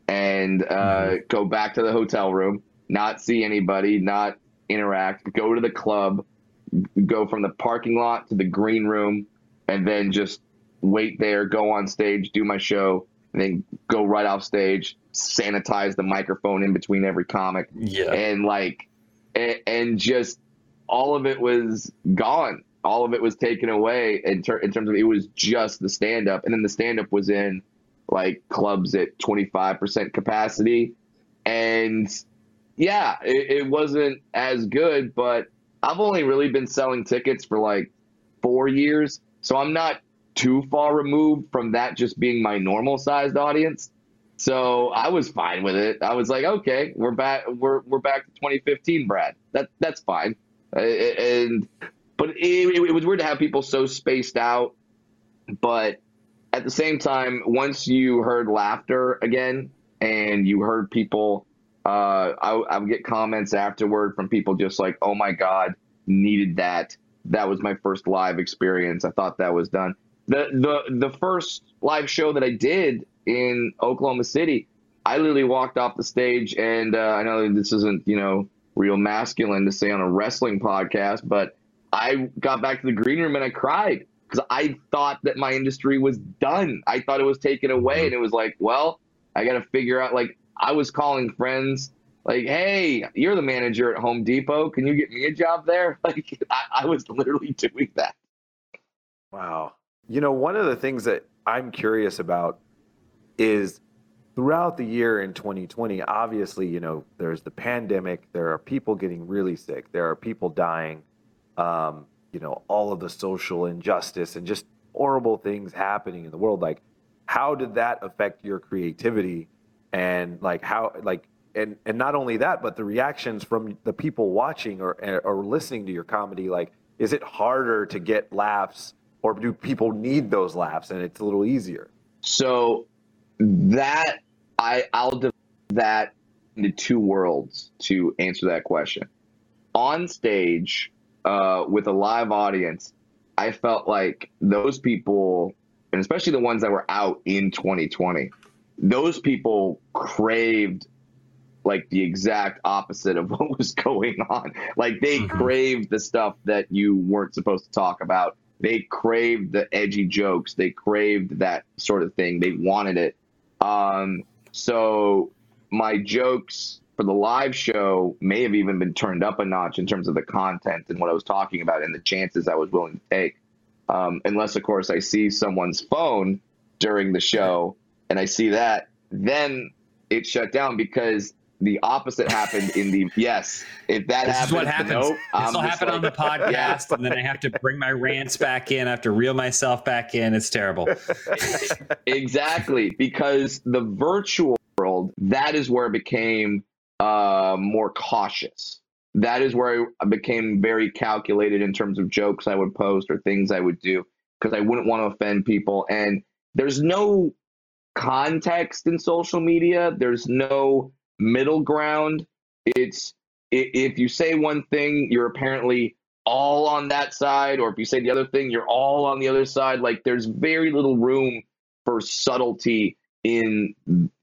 and uh, go back to the hotel room, not see anybody, not interact, go to the club, go from the parking lot to the green room, and then just wait there, go on stage, do my show, and then go right off stage, sanitize the microphone in between every comic. Yeah. and like and, and just all of it was gone. All of it was taken away in, ter- in terms of it was just the stand up and then the stand up was in like clubs at 25% capacity. And yeah it, it wasn't as good but i've only really been selling tickets for like four years. So i'm not too far removed from that just being my normal sized audience so I was fine with it. I was like, okay, we're back. We're we're back to 2015, Brad. That that's fine. Uh, And but it, it, was weird to have people so spaced out. But at the same time, once you heard laughter again, and you heard people, uh, I, I would get comments afterward from people just like, "Oh my god, needed that." That was my first live experience. I thought that was done. The the the first live show that I did in Oklahoma City, I literally walked off the stage, and uh, I know this isn't you know real masculine to say on a wrestling podcast, but I got back to the green room and I cried because I thought that my industry was done. I thought it was taken away, and it was like, well, I got to figure out. Like, I was calling friends, like, hey, you're the manager at Home Depot. Can you get me a job there? [laughs] Like, I, I was literally [laughs] doing that. Wow. You know, one of the things that I'm curious about is throughout the year in 2020, obviously, you know, there's the pandemic, there are people getting really sick, there are people dying, um, you know, all of the social injustice and just horrible things happening in the world. Like, how did that affect your creativity? And like, how, like, and, and not only that, but the reactions from the people watching or, or listening to your comedy, like, is it harder to get laughs or do people need those laughs and it's a little easier? So that I I'll divide that into two worlds to answer that question. On stage, uh, with a live audience, I felt like those people, and especially the ones that were out in 2020, those people craved like the exact opposite of [laughs] what was going on. Like they Mhm. craved the stuff that you weren't supposed to talk about. They craved the edgy jokes. They craved that sort of thing. They wanted it. Um, so my jokes for the live show may have even been turned up a notch in terms of the content and what I was talking about and the chances I was willing to take. Um, unless, of course, I see someone's phone during the show and I see that, then it shut down because the opposite happened in the yes. If that This happens, is what happens. nope, this I'm will just happen on the like- podcast, and then I have to bring my rants back in. I have to reel myself back in. It's terrible. [laughs] exactly because the virtual world that is where it became uh, more cautious that is where i became very calculated in terms of jokes i would post or things i would do because i wouldn't want to offend people and there's no context in social media. There's no middle ground. It's if you say one thing, you're apparently all on that side, or if you say the other thing, you're all on the other side. Like there's very little room for subtlety in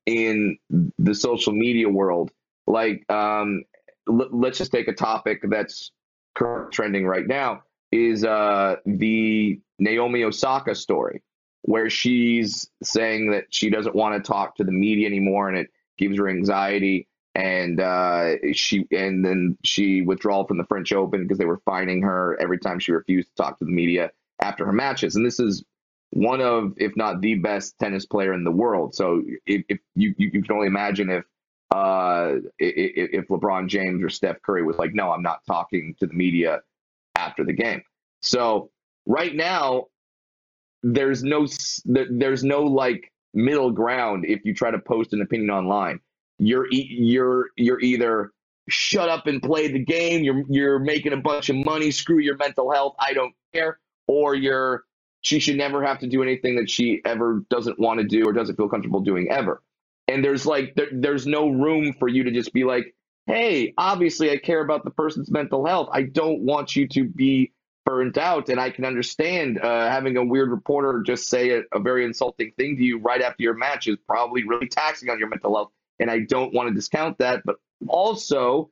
in the social media world. Like, um, l- let's just take a topic that's current trending right now is uh, the Naomi Osaka story, where she's saying that she doesn't want to talk to the media anymore, and it gives her anxiety and uh, she and then she withdrawal from the French Open because they were fining her every time she refused to talk to the media after her matches. And this is one of, if not the best tennis player in the world. So if, if you, you, can only imagine if uh, if, if LeBron James or Steph Curry was like, no, I'm not talking to the media after the game. So right now, there's no there's no like middle ground if you try to post an opinion online you're you're you're either shut up and play the game, you're you're making a bunch of money, screw your mental health, I don't care, or you're she should never have to do anything that she ever doesn't want to do or doesn't feel comfortable doing ever. And there's like there, there's no room for you to just be like, "Hey, obviously I care about the person's mental health. I don't want you to be burnt out and I can understand uh, having a weird reporter just say a, a very insulting thing to you right after your match is probably really taxing on your mental health and I don't want to discount that. But also,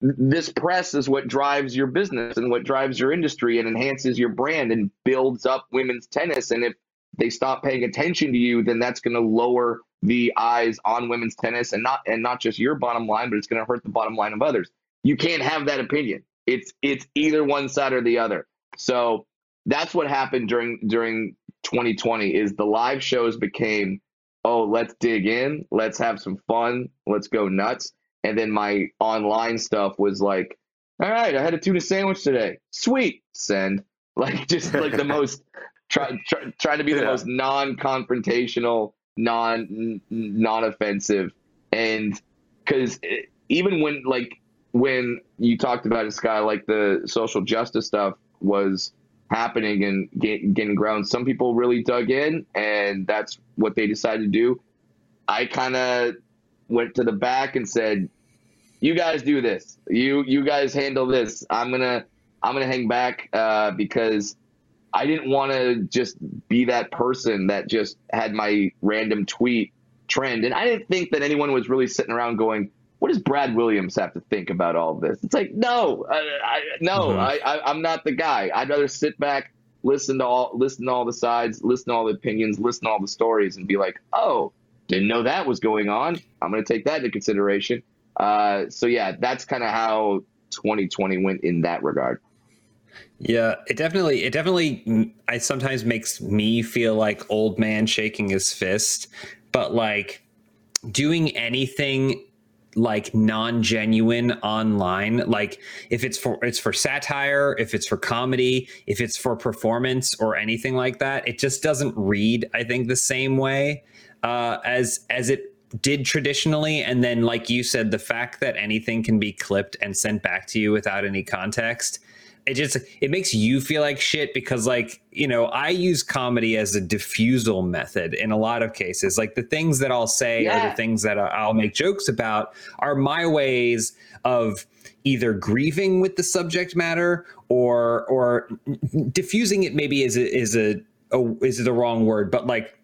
this press is what drives your business and what drives your industry and enhances your brand and builds up women's tennis. And if they stop paying attention to you, then that's going to lower the eyes on women's tennis and not and not just your bottom line, but it's going to hurt the bottom line of others. You can't have that opinion. It's it's either one side or the other. So that's what happened during during 2020 is the live shows became oh, let's dig in, let's have some fun, let's go nuts. And then my online stuff was like, all right, I had a tuna sandwich today. Sweet, send. [laughs] Like just like the most try, try trying to be the yeah. most non-confrontational, non non-offensive, and because eh, even when like when you talked about it, Sky, like the social justice stuff was happening and get, getting ground. Some people really dug in, and that's what they decided to do. I kind of went to the back and said, "You guys do this. You you guys handle this. I'm gonna I'm gonna hang back uh, because." I didn't want to just be that person that just had my random tweet trend. And I didn't think that anyone was really sitting around going, what does Brad Williams have to think about all of this? It's like, no, I, I no, mm-hmm. I, I, I'm not the guy. I'd rather sit back, listen to all, listen to all the sides, listen to all the opinions, listen to all the stories, and be like, oh, didn't know that was going on. I'm going to take that into consideration. Uh, so yeah, that's kind of how 2020 went in that regard. Yeah, it definitely, it definitely, I sometimes makes me feel like old man shaking his fist, but like doing anything like non-genuine online. Like if it's for it's for satire if it's for comedy if it's for performance or anything like that it just doesn't read i think the same way uh, as as it did traditionally. And then like you said the fact that anything can be clipped and sent back to you without any context it just it makes you feel like shit because like you know i use comedy as a diffusal method in a lot of cases like the things that i'll say yeah. or the things that i'll make jokes about are my ways of either grieving with the subject matter or or diffusing it maybe is a, is a, a is the wrong word but like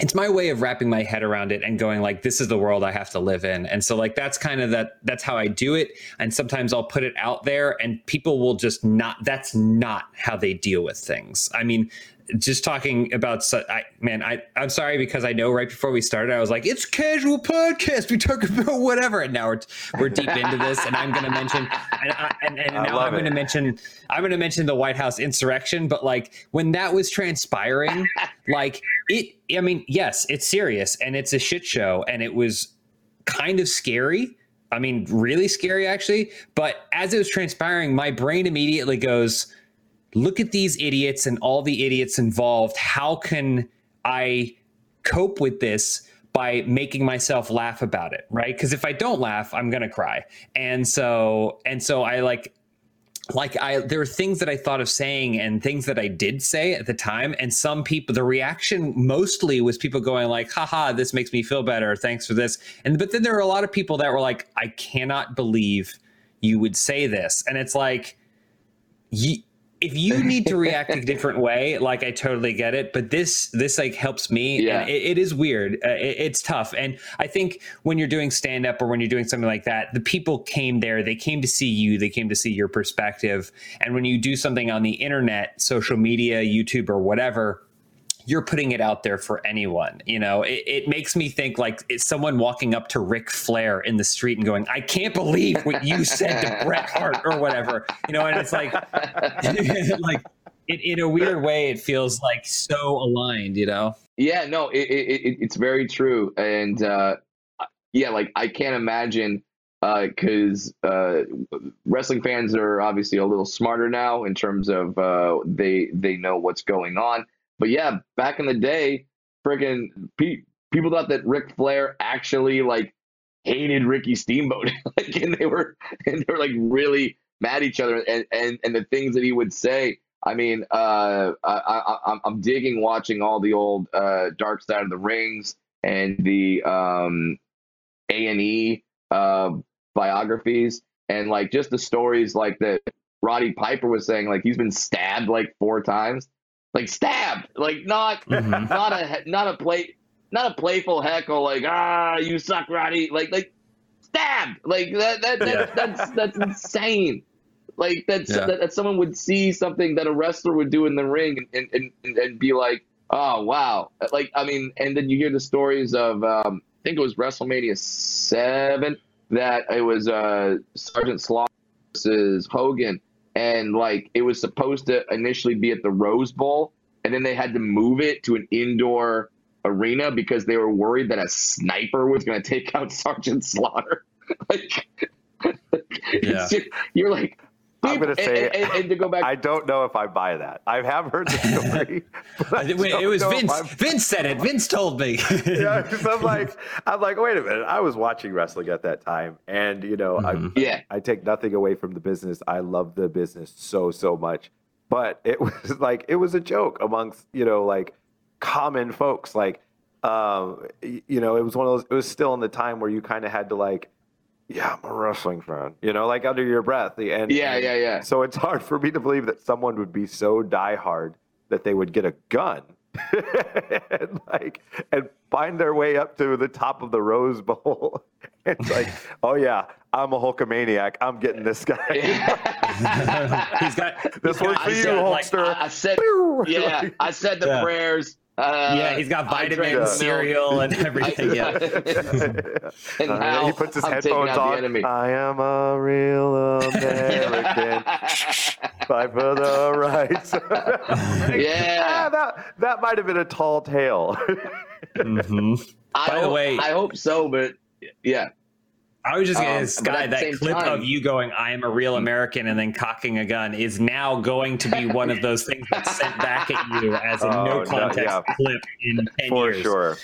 it's my way of wrapping my head around it and going like this is the world i have to live in. And so like that's kind of that that's how i do it. And sometimes i'll put it out there and people will just not that's not how they deal with things. I mean just talking about I, man I, i'm sorry because i know right before we started i was like it's casual podcast. We talk about whatever. And now we're, we're deep into this and i'm going to mention and, I, and, and now i'm going to mention i'm going to mention the white house insurrection but like when that was transpiring like it i mean yes it's serious and it's a shit show and it was kind of scary. I mean really scary actually. But as it was transpiring my brain immediately goes look at these idiots and all the idiots involved. How can I cope with this by making myself laugh about it, right? Because if I don't laugh, I'm gonna cry. And so and so I like like I there were things that I thought of saying and things that I did say at the time. And some people the reaction mostly was people going like, haha, this makes me feel better. Thanks for this. And but then there were a lot of people that were like, I cannot believe you would say this. And it's like if you need to react a different way, like I totally get it, but this this like helps me. Yeah, it, it is weird. Uh, it, it's tough, and I think when you're doing stand up or when you're doing something like that, the people came there. They came to see you. They came to see your perspective. And when you do something on the internet, social media, YouTube, or whatever, you're putting it out there for anyone. You know, it, it makes me think like it's someone walking up to Ric Flair in the street and going, I can't believe what you said to Bret Hart or whatever. You know, and it's like, [laughs] like it, in a weird way, it feels like so aligned, you know? Yeah, no, it, it, it's very true. And uh, yeah, like I can't imagine because uh, uh, wrestling fans are obviously a little smarter now in terms of uh, they they know what's going on. But yeah, back in the day, freaking pe- people thought that Ric Flair actually like hated Ricky Steamboat, [laughs] like, and they were [laughs] and they were like really mad at each other, and and and the things that he would say. I mean, uh, I, I'm digging watching all the old uh, Dark Side of the Rings and the um, A and E uh, biographies, and like just the stories like that. Roddy Piper was saying, like he's been stabbed like four times like stabbed, like not mm-hmm. not a not a play not a playful heckle like ah you suck Roddy like like stabbed like that that, that yeah. that's that's insane like that's yeah. that, that, someone would see something that a wrestler would do in the ring and and, and, and be like oh wow like I mean and then you hear the stories of um, I think it was WrestleMania seven that it was uh, Sergeant Slaughter versus Hogan and like it was supposed to initially be at the Rose Bowl, and then they had to move it to an indoor arena because they were worried that a sniper was going to take out [laughs] Sergeant Slaughter. [laughs] like, [laughs] yeah. Just, you're like, I'm going to say, and, and, and, to go back, I don't know if I buy that. I have heard the [laughs] story. it was Vince. Vince said it. Vince told me. [laughs] yeah, I'm [laughs] like, I'm like, wait a minute. I was watching wrestling at that time, and you know, mm-hmm. I, yeah, I take nothing away from the business. I love the business so so much, but it was like it was a joke amongst you know like common folks. Like, um, you know, it was one of those. It was still in the time where you kind of had to like yeah, I'm a wrestling fan, you know, like under your breath. And yeah, yeah, yeah. So it's hard for me to believe that someone would be so diehard that they would get a gun [laughs] and like and find their way up to the top of the Rose Bowl. [laughs] it's like, [laughs] oh yeah, I'm a Hulkamaniac. I'm getting this guy. he's got this works for you, Hulkster. Like, I, I, said, yeah, I said the yeah. prayers. [laughs] [laughs] Uh, yeah, he's got vitamin cereal and everything. yeah. and uh, he puts his I'm headphones on. I am a real American. [laughs] Fight for the rights. yeah, ah, that that might have been a tall tale. mm-hmm. By hope, the way, I hope so, but yeah. I was just going to um, Sky that clip time, of you going, "I am a real American," and then cocking a gun is now going to be one of those things that's sent back at you as a [laughs] oh, no context no, yeah. clip in ten For years. sure,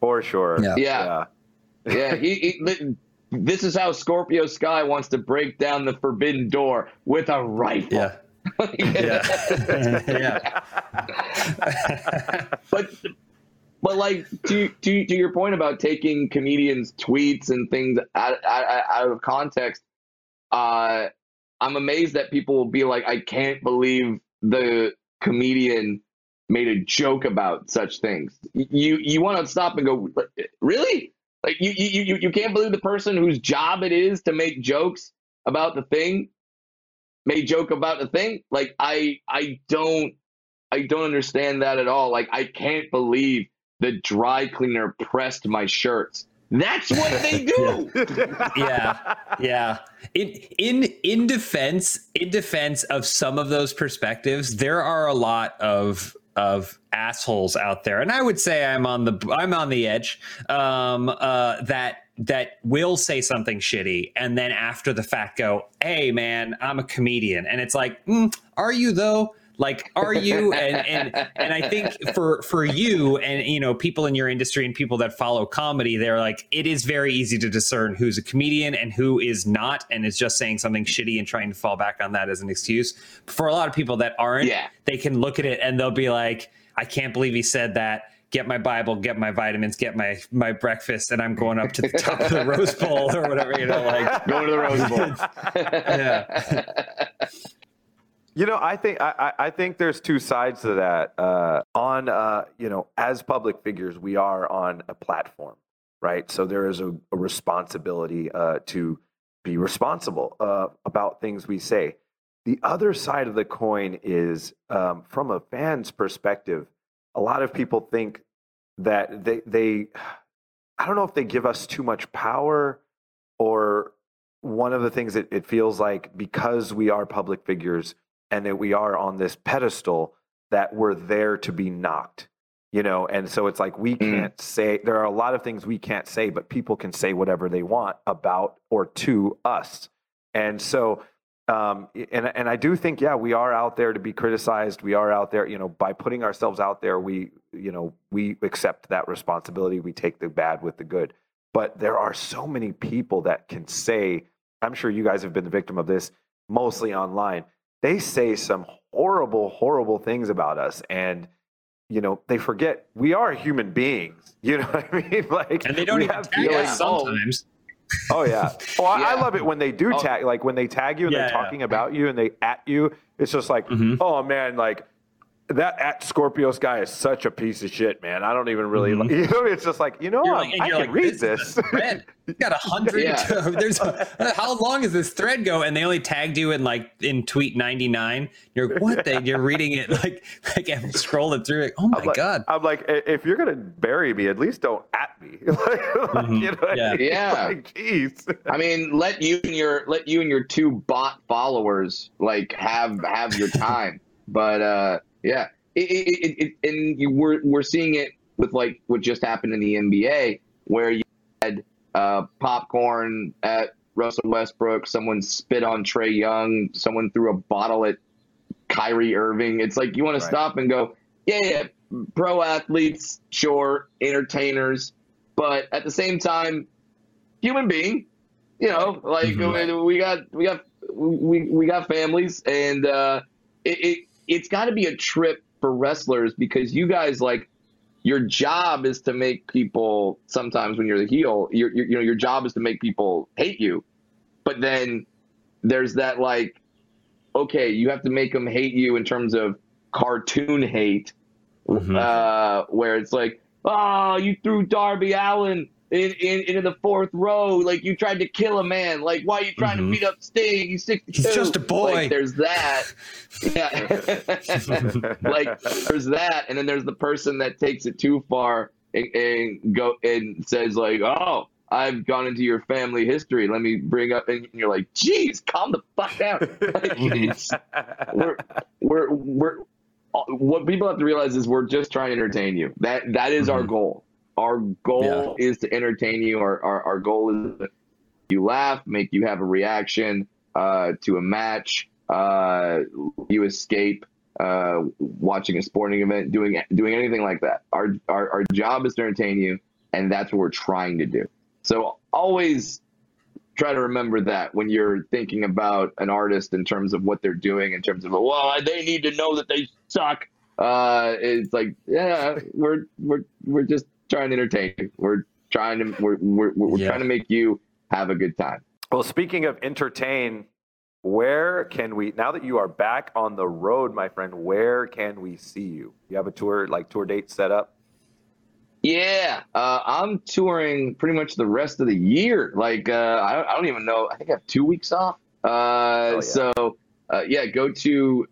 for sure. Yeah, yeah. yeah. yeah he, he, this is how Scorpio Sky wants to break down the forbidden door with a rifle. Yeah. [laughs] yeah. [laughs] yeah. but but like to, to to your point about taking comedians' tweets and things out, out, out of context, uh, I'm amazed that people will be like, I can't believe the comedian made a joke about such things. You you want to stop and go, really? Like you you you you can't believe the person whose job it is to make jokes about the thing made joke about the thing. Like I I don't I don't understand that at all. Like I can't believe the dry cleaner pressed my shirts. That's what they [laughs] do. yeah, yeah. In in in defense, in defense of some of those perspectives, there are a lot of of assholes out there, and I would say I'm on the I'm on the edge. Um, uh, that that will say something shitty, and then after the fact go, "Hey, man, I'm a comedian," and it's like, mm, are you though? Like, are you? And and and I think for for you and you know people in your industry and people that follow comedy, they're like, it is very easy to discern who's a comedian and who is not, and is just saying something shitty and trying to fall back on that as an excuse. For a lot of people that aren't, Yeah. they can look at it and they'll be like, I can't believe he said that. Get my Bible, get my vitamins, get my my breakfast, and I'm going up to the top of the Rose Bowl or whatever. You know, like [laughs] Going to the Rose Bowl. [laughs] yeah. [laughs] You know, I think I, I think there's two sides to that. Uh, on uh, you know, as public figures, we are on a platform, right? So there is a, a responsibility uh, to be responsible uh, about things we say. The other side of the coin is, um, from a fan's perspective, a lot of people think that they they I don't know if they give us too much power or one of the things that it feels like because we are public figures and that we are on this pedestal that we're there to be knocked you know? And so it's like we Mm. can't say there are a lot of things we can't say but people can say whatever they want about or to us. And so um, and and I do think yeah we are out there to be criticized. We are out there you know by putting ourselves out there we you know we accept that responsibility. We take the bad with the good. But there are so many people that can say i'm sure you guys have been the victim of this mostly online they say some horrible horrible things about us and you know they forget we are human beings [laughs] you know what i mean [laughs] like And they don't even have tag feelings. us sometimes. Oh yeah. [laughs] Oh, I, I love it when they do Oh. tag, like when they tag you and Yeah, they're yeah. talking about you and they at you. It's just like, Mhm. oh man, like that at Scorpio Sky is such a piece of shit, man. I don't even really, Mhm. like, [laughs] you know, it's just like, you know, You're I'm- like, I can like, read is this. a [laughs] thread. You got a hundred. Yeah. [laughs] There's a, how long is this thread go? And they only tagged you in like in tweet ninety nine. You're like, what? They you're reading it like like I'm scrolling through it. Oh my I'm like, god. I'm like, if you're gonna bury me, at least don't at me. like, like, Mhm. you know Yeah. I mean? Yeah. Jeez. I mean, let you and your let you and your two bot followers like have have your time. but uh, yeah, it, it, it, and you we're we're seeing it with like what just happened in the NBA, where you had uh, popcorn at Russell Westbrook, someone spit on Trae Young, someone threw a bottle at Kyrie Irving. It's like you want Right. to stop and go, yeah, yeah, pro athletes, sure, entertainers, but at the same time, human being. You know, like Mhm. we got we got we we got families, and uh, it, it it's got to be a trip for wrestlers because you guys like your job is to make people sometimes when you're the heel, your your you know your job is to make people hate you, but then there's that like okay, you have to make them hate you in terms of cartoon hate, Mhm. uh, where it's like, oh, you threw Darby Allin in, in into the fourth row, like you tried to kill a man. Like, why are you trying Mhm. to beat up Sting? He's. He's just a boy. Like, there's that. [laughs] Yeah. [laughs] like there's that, and then there's the person that takes it too far and, and go and says like, oh. I've gone into your family history. Let me bring up, and you're like, "Geez, calm the fuck down." Like, [laughs] we're we're we're what people have to realize is we're just trying to entertain you. That that is our Mhm. goal. Our goal is to entertain you. Our, our our goal is to make you laugh, make you have a reaction uh, to a match, uh, you escape uh, watching a sporting event, doing doing anything like that. Our, our our job is to entertain you, and that's what we're trying to do. So always try to remember that when you're thinking about an artist in terms of what they're doing, in terms of well, they need to know that they suck. Uh, it's like yeah, we're we're we're just trying to entertain you. We're trying to we're we're, we're Yeah. trying to make you have a good time. Well, speaking of entertain, where can we now that you are back on the road, my friend? Where can we see you? You have a tour like tour date set up? Yeah, uh, I'm touring pretty much the rest of the year. Like, uh, I, don't, I don't even know. I think I have two weeks off. Uh, Oh, yeah. So, uh, yeah, go to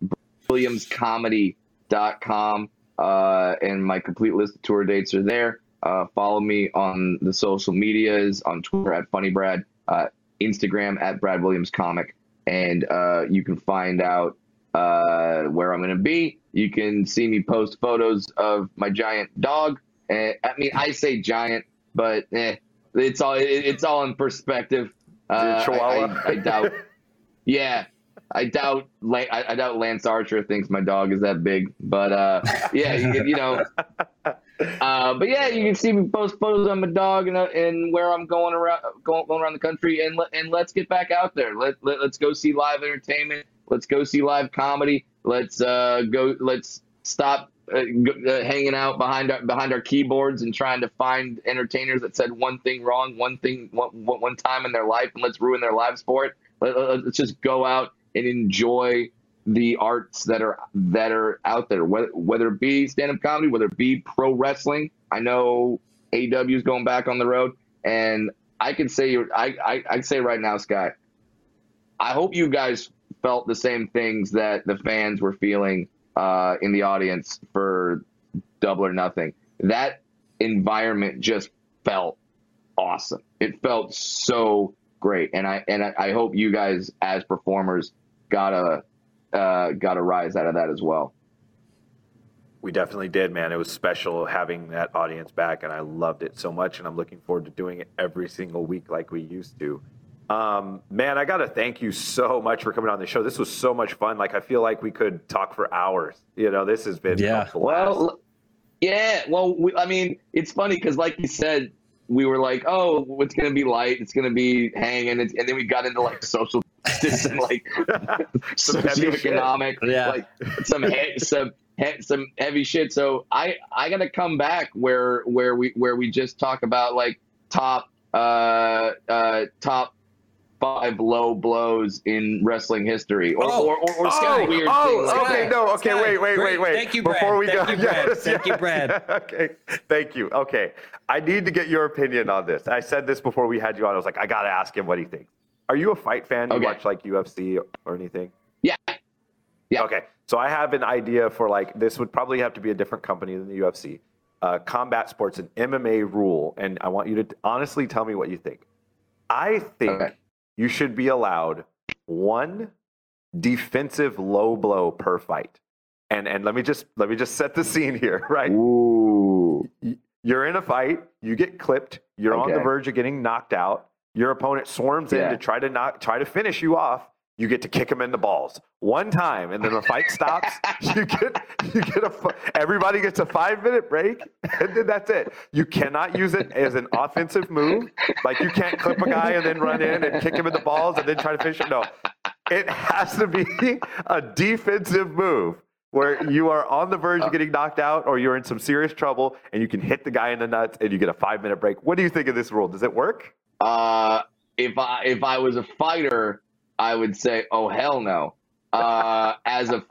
williamscomedy.com uh, and my complete list of tour dates are there. Uh, follow me on the social medias on Twitter at FunnyBrad, uh, Instagram at Brad Williams Comic, and uh, you can find out uh, where I'm going to be. You can see me post photos of my giant dog. Uh, I mean, I say giant, but eh, it's all it, it's all in perspective. Uh, Chihuahua? I, I, I doubt. [laughs] Yeah, I doubt I, I doubt Lance Archer thinks my dog is that big, but uh, yeah, you, you know. Uh, but yeah, you can see me post photos on my dog and, uh, and where I'm going around going, going around the country, and let, and let's get back out there. Let, let let's go see live entertainment. Let's go see live comedy. Let's uh, go. Let's stop uh, uh, hanging out behind our behind our keyboards and trying to find entertainers that said one thing wrong, one thing one, one time in their life, and let's ruin their lives for it. Let, let's just go out and enjoy the arts that are that are out there, whether, whether it be stand up comedy, whether it be pro wrestling. I know AEW is going back on the road, and I can say I I I say right now, Scott, I hope you guys felt the same things that the fans were feeling uh, in the audience for Double or Nothing. That environment just felt awesome. It felt so great, and I and I, I hope you guys as performers got a uh, got a rise out of that as well. We definitely did, man. It was special having that audience back, and I loved it so much. And I'm looking forward to doing it every single week like we used to. Um, man, I got to thank you so much for coming on the show. This was so much fun. Like, I feel like we could talk for hours. You know, this has been yeah. Well, yeah. Well, we, I mean, it's funny because, like you said, we were like, oh, it's going to be light. It's going to be hanging. And, and then we got into like social justice [laughs] and like [laughs] socioeconomic, yeah. like some he- some he- some heavy shit. So I I got to come back where where we where we just talk about like top uh uh top five low blows in wrestling history, or Oh. or, or, or Oh, weird oh, things. like okay, that. no, okay, Sky, wait, wait, great. wait, wait. Thank you, Brad. Before we Thank go, you, Brad. Yes, Thank you, Brad. yeah, [laughs] okay, thank you. Okay, I need to get your opinion on this. I said this before we had you on. I was like, I gotta ask him what he thinks. Are you a fight fan? You watch like UFC or anything? Yeah. Yeah. Okay, so I have an idea for like this would probably have to be a different company than the UFC. Uh, combat sports, an MMA rule, and I want you to honestly tell me what you think. I think Okay. you should be allowed one defensive low blow per fight. And and let me just let me just set the scene here, [laughs] right? Ooh. You're in a fight, you get clipped, you're on the verge of getting knocked out. Your opponent swarms in to try to knock try to finish you off. You get to kick him in the balls one time, and then the fight stops. [laughs] you get you get a everybody gets a five minute break, and then that's it. You cannot use it as an offensive move. Like you can't clip a guy and then run in and kick him in the balls and then try to finish him. No, it has to be [laughs] a defensive move where you are on the verge of getting knocked out or you're in some serious trouble and you can hit the guy in the nuts and you get a five minute break. What do you think of this rule? Does it work? Uh, if I if I was a fighter, I would say, oh hell no. Uh, as a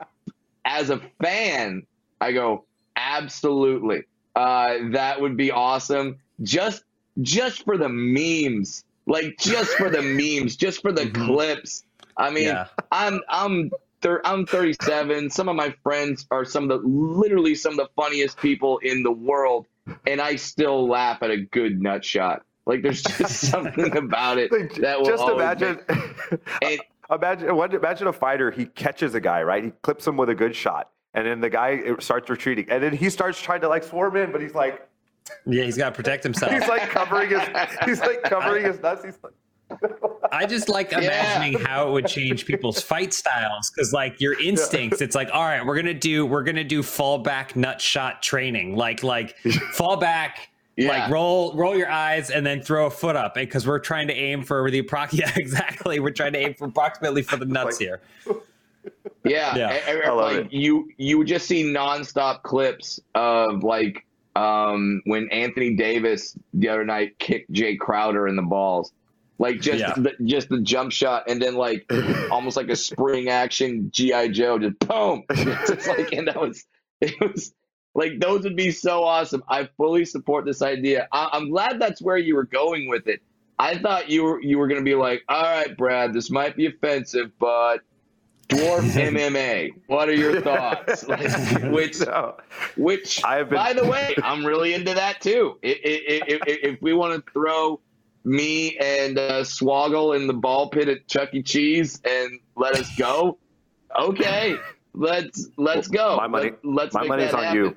as a fan, I go absolutely. Uh, that would be awesome. Just just for the memes, like just for the [laughs] memes, just for the Mhm. clips. I mean, Yeah. I'm I'm thir- I'm 37. Some of my friends are some of the literally some of the funniest people in the world, and I still laugh at a good nut shot. Like there's just [laughs] something about it Like, that will Just imagine. [laughs] And- imagine what- imagine a fighter. He catches a guy, right? He clips him with a good shot, and then the guy starts retreating, and then he starts trying to like swarm in, but he's like Yeah, he's got to protect himself. he's like covering his he's like covering his nuts. He's like. I just like [laughs] imagining how it would change people's fight styles because, like, your instincts, it's like, all right, we're gonna do, we're gonna do fall back nut shot training, like, like fall back, Yeah. like roll, roll your eyes, and then throw a foot up, because we're trying to aim for the approx. [laughs] Yeah, exactly. We're trying to aim for approximately for the [laughs] nuts Like- here. [laughs] Yeah, Yeah. and- and, I love like it. you you would just see nonstop clips of like um when Anthony Davis the other night kicked Jae Crowder in the balls. Like just Yeah. the, just the jump shot and then like almost like a spring action GI Joe just boom. It's like and that was it was like those would be so awesome. I fully support this idea. I, I'm glad that's where you were going with it. I thought you were you were gonna be like, all right, Brad, this might be offensive, but dwarf [laughs] MMA. What are your thoughts? [laughs] Like, which, No. which, I have been- by the way, I'm really into that too. I- I- I- If, if we want to throw me and uh, Swoggle in the ball pit at Chuck E. Cheese and let us go, okay, let's let's go. My money- Let, us My money's on happen. you.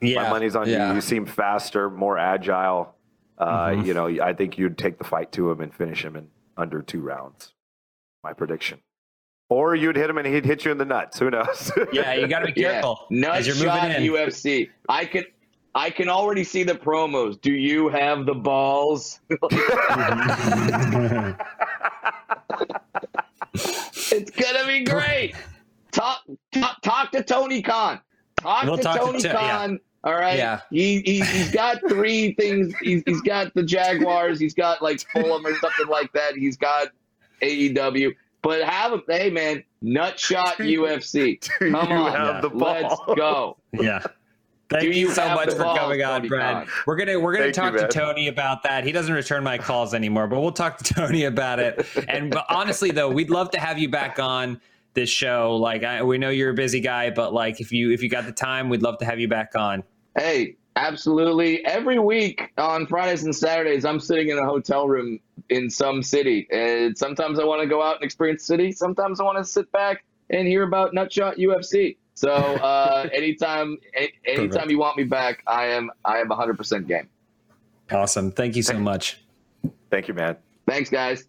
Yeah, My money's on yeah. you. You seem faster, more agile. Uh, Mhm. You know, I think you'd take the fight to him and finish him in under two rounds. My prediction. Or you'd hit him and he'd hit you in the nuts. Who knows? [laughs] Yeah, you got to be careful Nut as you're shot moving in. UFC. I can I can already see the promos. Do you have the balls? [laughs] it's gonna be great. [laughs] Talk talk, talk to Tony Khan. Talk We'll to talk Tony To- yeah. Khan. All right. Yeah. He, he he's got three things. He's, he's got the Jaguars. He's got like Fulham or something like that. He's got AEW. But have him. Hey man, nutshot UFC. [laughs] Do Come you on, have the ball? let's go. Yeah. Thank Do you, you so much for balls, coming on, Brad. Khan? We're gonna we're gonna Thank you, talk to man. Tony about that. He doesn't return my calls anymore, but we'll talk to [laughs] Tony about it. And but honestly, though, we'd love to have you back on this show. Like I, we know you're a busy guy, but like if you if you got the time, we'd love to have you back on. Hey, absolutely. Every week on Fridays and Saturdays, I'm sitting in a hotel room in some city. And sometimes I want to go out and experience the city. Sometimes I want to sit back and hear about Nutshot UFC. So uh, [laughs] anytime, a- anytime Perfect. you want me back, I am I am 100% game. Awesome. Thank you so much. Thank you, man. Thanks, guys.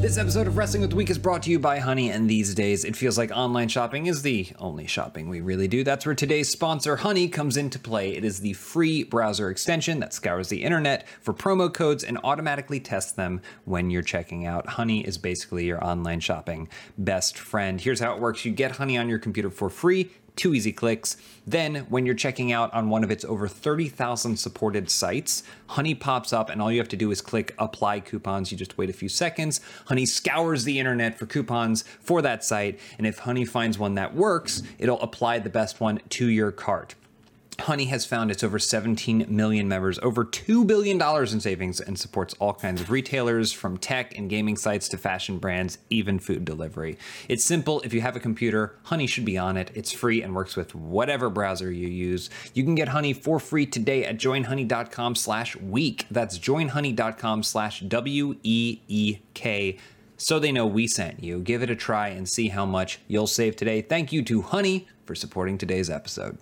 This episode of Wrestling with the Week is brought to you by Honey, and these days it feels like online shopping is the only shopping we really do. That's where today's sponsor, Honey, comes into play. It is the free browser extension that scours the internet for promo codes and automatically tests them when you're checking out. Honey is basically your online shopping best friend. Here's how it works you get Honey on your computer for free two easy clicks. Then, when you're checking out on one of its over 30,000 supported sites, Honey pops up, and all you have to do is click apply coupons. You just wait a few seconds. Honey scours the internet for coupons for that site, and if Honey finds one that works, it'll apply the best one to your cart. Honey has found its over 17 million members, over $2 billion in savings, and supports all kinds of retailers from tech and gaming sites to fashion brands, even food delivery. It's simple. If you have a computer, Honey should be on it. It's free and works with whatever browser you use. You can get Honey for free today at joinhoney.com slash week. That's joinhoney.com slash W-E-E-K so they know we sent you. Give it a try and see how much you'll save today. Thank you to Honey for supporting today's episode.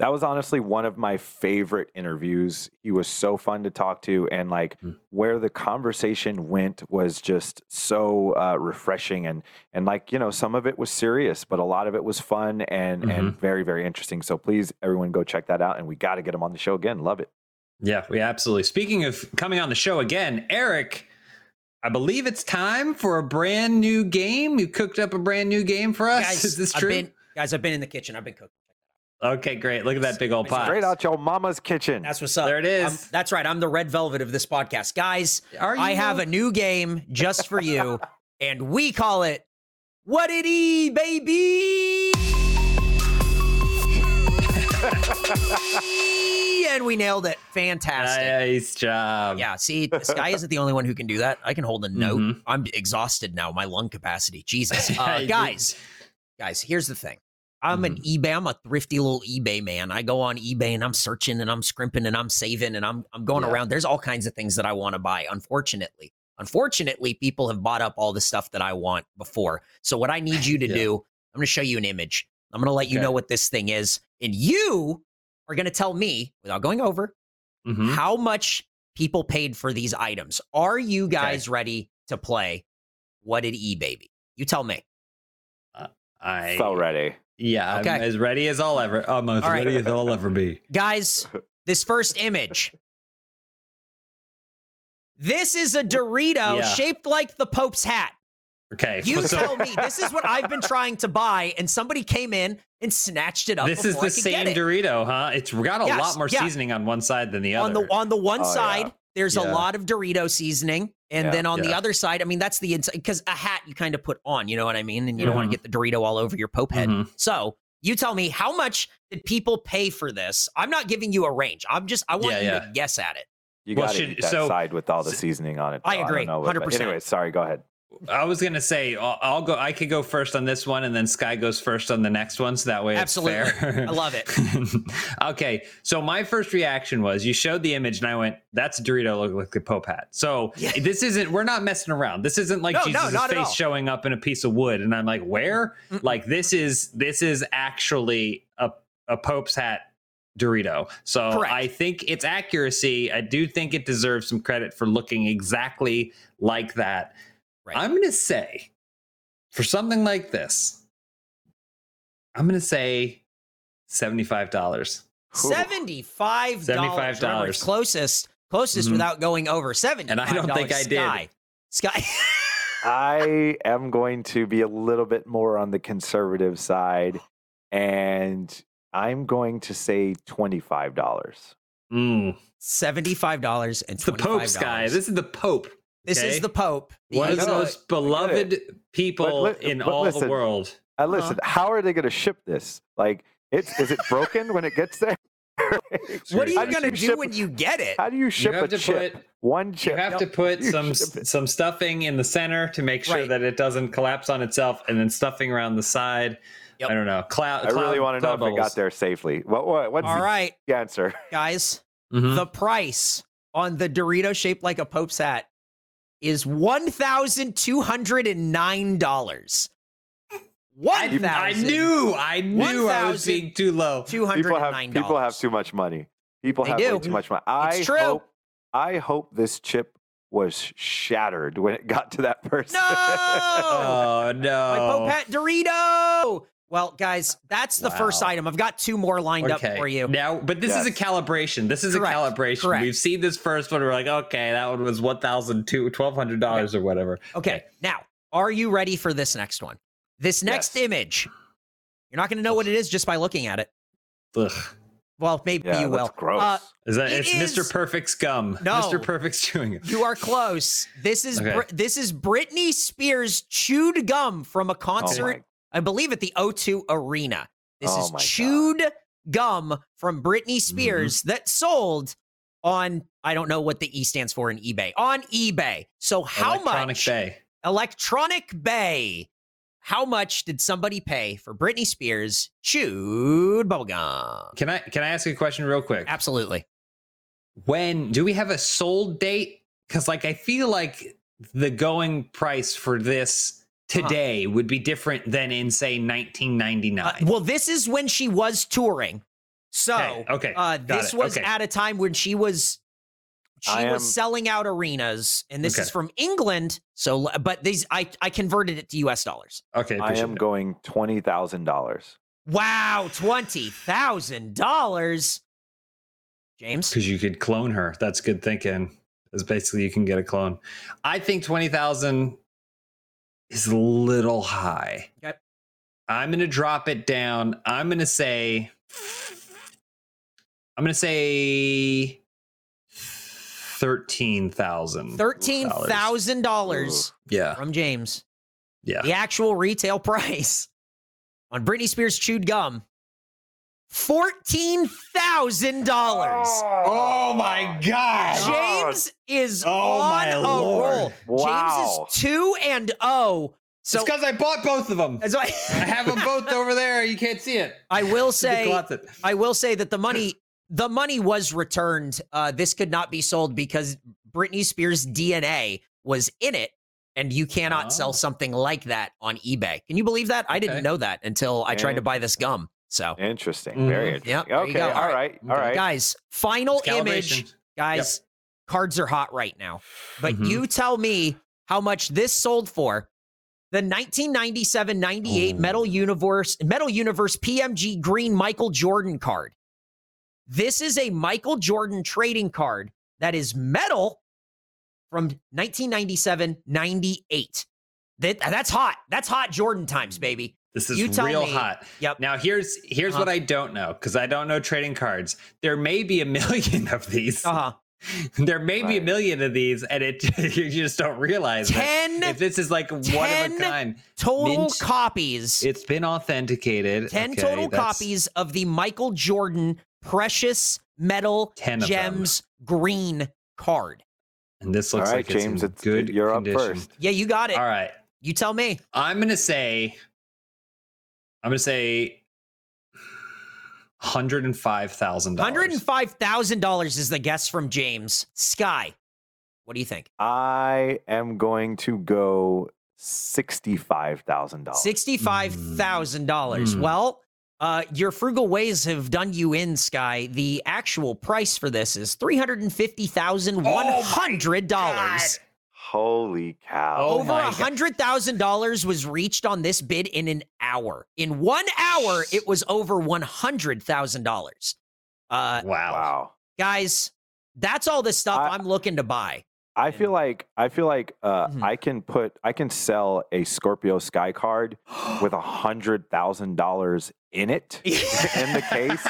That was honestly one of my favorite interviews. He was so fun to talk to, and like Mm. where the conversation went was just so uh, refreshing. And and like you know, some of it was serious, but a lot of it was fun and and very very interesting. So please, everyone, go check that out. And we got to get him on the show again. Love it. Yeah, we absolutely. Speaking of coming on the show again, Eric, I believe it's time for a brand new game. You cooked up a brand new game for us. [laughs] guys, Is this I've true? been, guys, I've been in the kitchen. I've been cooking. Okay, great. Look at that big old pot. Straight out your mama's kitchen. That's what's up. There it is. I'm- that's right. I'm the red velvet of this podcast. Guys, Are I you? have a new game just for you, [laughs] and we call it What It E, baby! [laughs] and we nailed it. Fantastic. Nice job. Yeah, see, this guy isn't the only one who can do that. I can hold a note. Mhm. I'm exhausted now. My lung capacity. Jesus. [laughs] Yeah, Uh, guys, guys, here's the thing. I'm an Mm-hmm. eBay. I'm a thrifty little eBay man. I go on eBay and I'm searching and I'm scrimping and I'm saving and I'm I'm going Yeah. around. There's all kinds of things that I want to buy. Unfortunately, unfortunately, people have bought up all the stuff that I want before. So what I [laughs] need you to Yeah. do, I'm going to show you an image. I'm going to let you know what this thing is, and you are going to tell me without going over Mhm. how much people paid for these items. Are you guys ready to play? What did eBay baby? You tell me. I so ready. Yeah, Okay. I'm as ready as I'll ever. I'm as All right. ready as I'll ever be. Guys, this first image. This is a Dorito Yeah. shaped like the Pope's hat. Okay, You so tell me. This is what I've been [laughs] trying to buy, and somebody came in and snatched it up. this is the I could same. Dorito, huh? It's got a Yes, lot more yeah. seasoning on one side than the other. on the on the one Oh, side yeah. There's Yeah. a lot of dorito seasoning and Yeah, then on the other side i mean that's the inside because a hat you kind of put on you know what i mean and you don't want to get the dorito all over your pope head Mhm. so you tell me how much did people pay for this i'm not giving you a range i'm just i want Yeah, you yeah. to guess at it You Well, got to that so- side with all the seasoning on it. I though. don't agree, know what- 100%. Anyway, sorry. Go ahead. I was gonna say I'll, I'll go. I could go first on this one, and then Sky goes first on the next one, so that way Absolutely. it's fair. I love it. [laughs] okay, so my first reaction was you showed the image, and I went, "That's a Dorito look like the Pope hat." So Yeah. this isn't. We're not messing around. This isn't like No, no, Jesus' at face showing up in a piece of wood, and I'm like, "Where?" Mm-mm. Like this is this is actually a a Pope's hat Dorito. So Correct. I think its accuracy, I do think it deserves some credit for looking exactly like that. Right. I'm going to say for something like this, I'm going to say $75. Seventy-five dollars. $75. Closest, closest Mhm. without going over seventy. And I don't think I did. Sky. Sky. [laughs] I am going to be a little bit more on the conservative side, and I'm going to say twenty-five dollars. Mm. Seventy-five dollars and It's the Pope's guy. This is the Pope. This okay? is the Pope. The One of the most beloved people li- in but all the world. Uh, listen, how are they going to ship this? Like, it's is it broken when it gets there? [laughs] What are you gonna do ship- when you get it? How do you You ship have a to chip? put One you chip. have to put [laughs] some some stuffing in the center to make sure Right. that it doesn't collapse on itself, and then stuffing around the side. Yep. I don't know. Cloud. I really want to know if it got there safely. What? what what's All the right, answer? guys. Mhm. The price on the Dorito shaped like a Pope's hat is one thousand two hundred and nine dollars. I, I knew. I knew I was being too low. Two hundred People have people have too much money. People They have do. way too much money. I It's true. hope I hope this chip was shattered when it got to that person. No, [laughs] Oh my no! Pope hat Dorito. Well, guys, that's the first item. I've got two more lined up for you. Now, but this is a calibration. This is Correct. a calibration. Correct. We've seen this first one. We're like, okay, that one was one thousand two, twelve hundred dollars or whatever. Okay, now, are you ready for this next one? This next Yes. image, you're not going to know what it is just by looking at it. Ugh. Well, maybe yeah, you will. that's gross. Uh, Is that It it's is- Mr. Perfect's gum? No. Mr. Perfect's chewing it. You are close. This is Okay. Br- this is Britney Spears chewed gum from a oh concert, my, I believe, at the O2 Arena. This Oh is my God. chewed gum from Britney Mm-hmm. Spears that sold on I don't know what the E stands for in eBay on eBay. So how Electronic much Bay. Electronic Bay? How much did somebody pay for Britney Spears chewed bubblegum? Can I can I ask a question real quick? Absolutely. When do we have a sold date? Because like I feel like the going price for this today would be different than in say 1999. Uh, well, this is when she was touring. So, Okay, okay, uh, this it, was okay. at a time when she was she I was am- selling out arenas, and this Okay. is from England. So, but these I I converted it to U.S. dollars. okay, I am it. going twenty thousand dollars. Wow, twenty thousand dollars, James. because you could clone her. That's good thinking. Is basically you can get a clone. I think twenty thousand is a little high. Okay. I'm gonna drop it down. I'm gonna say. I'm gonna say thirteen thousand. Thirteen thousand dollars Yeah, from James. yeah. The actual retail [laughs] price on Britney Spears chewed gum. Fourteen thousand dollars. Oh my god! James is Oh, on my a Lord. roll. Wow. James is two and oh. So it's because I bought both of them. as I, I have them both over there. You can't see it. I will say. I will say that the money, the money was returned. Uh, this could not be sold because Britney Spears' DNA was in it, and you cannot Oh. sell something like that on eBay. Can you believe that? I didn't know that until I tried to buy this gum. So, Interesting. Very Mhm. interesting. Yep, there you okay. go. All All right. All Okay. right. guys, final image. calibration. Guys, cards are hot right now. But Mhm. you tell me how much this sold for. The 1997-98 Ooh. Metal Universe Metal Universe PMG Green Michael Jordan card. This is a Michael Jordan trading card that is metal from 1997-98. That, that's hot. That's hot Jordan times, baby. This is real me. hot. Yep. Now here's here's Uh-huh. what I don't know because I don't know trading cards. There may be a million [laughs] of these. Uh-huh. There may be a million of these, and it [laughs] you just don't realize it. 10 If this is like one of a kind, total Mint. copies. it's been authenticated. 10 Okay, total that's- copies of the Michael Jordan Precious Metal 10 them. Gems Green card. And this looks right, like it's James. in It's good you're condition. up first. Yeah, you got it. All right, You tell me. I'm gonna say. I'm gonna say. Hundred and five thousand dollars. $105,000 is the guess from James. Sky, what do you think? I am going to go sixty-five thousand dollars. $65,000. Mm. Well, Uh, your frugal ways have done you in, Sky. The actual price for this is three hundred and fifty thousand one hundred dollars. Holy cow. Oh Over a hundred thousand dollars was reached on this bid in an hour. In one hour, it was over one hundred thousand dollars. Uh, Wow. wow. guys, that's all the stuff I- I, am looking to buy. I feel like I feel like uh, Mhm. I can put I can sell a Scorpio Sky card with a hundred thousand dollars in it [laughs] in the case,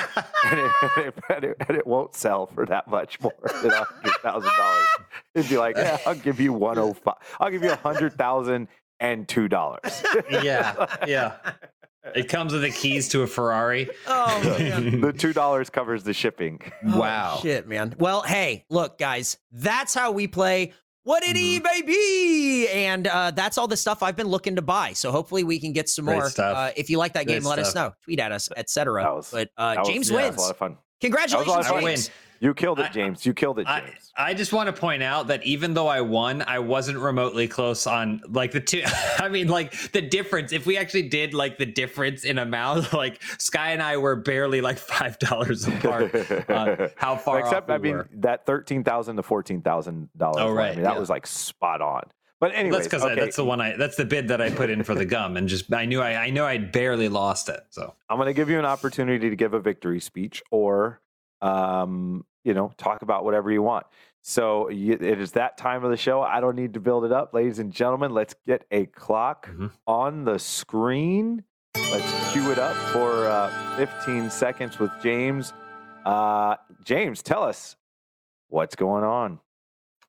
and it, and, it, and it won't sell for that much more than a hundred thousand dollars. It'd be like, yeah, I'll give you one oh five. I'll give you a hundred thousand and two dollars. yeah, yeah. [laughs] It comes with the keys to a Ferrari. [laughs] Oh man. [laughs] the two dollars covers the shipping. Wow. Oh, shit, man. Well, hey, look, guys, that's how we play. What did Mm-hmm. eBay be? And uh, that's all the stuff I've been looking to buy. So hopefully we can get some Great more. stuff. Uh, if you like that Great game, let us know. Tweet at us, etc. But uh, That was- James yeah, that was wins. a lot of fun. Congratulations, That was a lot of James. fun. You killed it, I- James. You killed it, James. I just want to point out that even though I won, I wasn't remotely close on like the two. [laughs] I mean, like the difference. If we actually did like the difference in amount, [laughs] like Sky and I were barely like five dollars [laughs] apart. on how far Except, off I mean, were. that thirteen thousand to fourteen thousand dollars. Oh, I right, mean, that yeah. was like spot on. But anyway, that's because okay, that's the one I that's the bid that I put in for the gum, and just I knew I I knew I'd barely lost it. So I'm going to give you an opportunity to give a victory speech, or um, you know, talk about whatever you want. So it is that time of the show. I don't need to build it up, ladies and gentlemen. Let's get a clock Mhm. on the screen. Let's cue it up for uh, 15 seconds with James. Uh, James, tell us what's going on.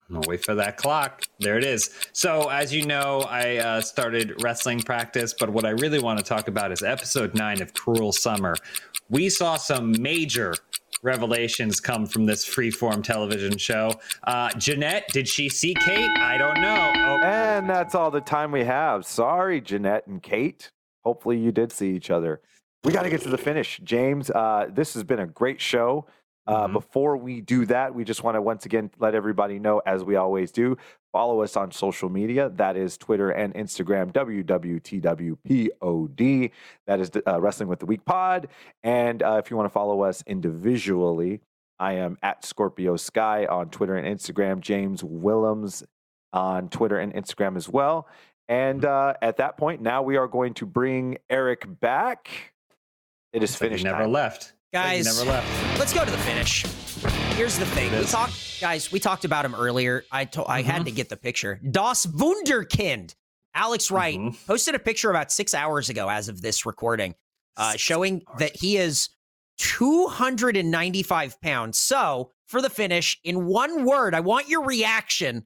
I'm gonna wait for that clock. There it is. So, as you know, I uh, started wrestling practice, but what I really want to talk about is episode nine of Cruel Summer. We saw some major revelations come from this freeform television show. Uh, Jeanette, did she see Kate? I don't know. Oh, And that's all the time we have. Sorry, Jeanette and Kate. Hopefully, you did see each other. We got to get to the finish. James, uh, this has been a great show. Uh, Mhm. Before we do that, we just want to once again let everybody know, as we always do, follow us on social media. That is Twitter and Instagram, WWTWPOD. That is uh, Wrestling with the Week Pod. And uh, if you want to follow us individually, I am at Scorpio Sky on Twitter and Instagram, James Willems on Twitter and Instagram as well. And uh, at that point, now we are going to bring Eric back. It is so he finished. never time. left. He Guys, never left. let's go to the finish. Here's the thing. We talked, guys. We talked about him earlier. I to- I had Mhm. to get the picture. Das Wunderkind. Alex Wright Mhm. posted a picture about six hours ago, as of this recording, uh, showing that he is 295 pounds. So for the finish, in one word, I want your reaction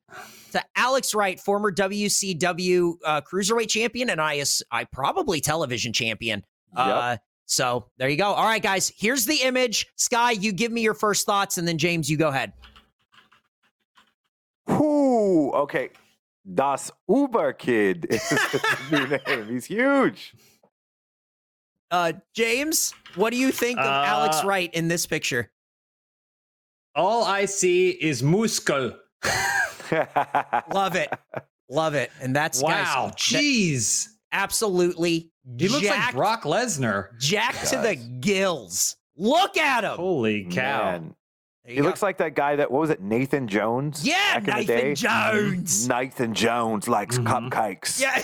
to Alex Wright, former WCW uh, cruiserweight champion, and I, I probably television champion. Uh, so there you go. All right, guys, here's the image. Sky, you give me your first thoughts, and then James, you go ahead. Whoo, okay. Das Uber Kid [laughs] is his new name. He's huge. Uh, James, what do you think of Alex Uh, Wright in this picture? All I see is muscle. Love it. Love it. And that's Wow. guys, that- Jeez. absolutely He looks like Brock Lesnar. Jack to the gills. Look at him. Holy cow. Man. He looks like that guy that, what was it, Nathan Jones? Yeah, back in the Nathan day? Jones. Nathan Jones likes Mhm. cupcakes. Yeah.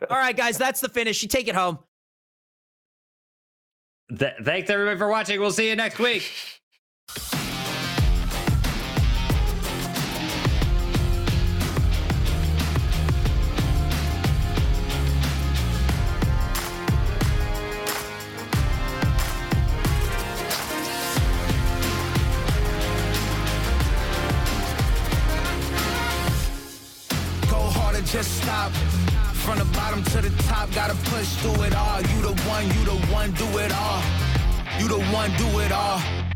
[laughs] All right, guys, that's the finish. You take it home. Th- thanks everybody for watching. We'll see you next week. [laughs] just stop. From the bottom to the top, gotta push through it all. You the one, you the one, do it all. You the one, do it all.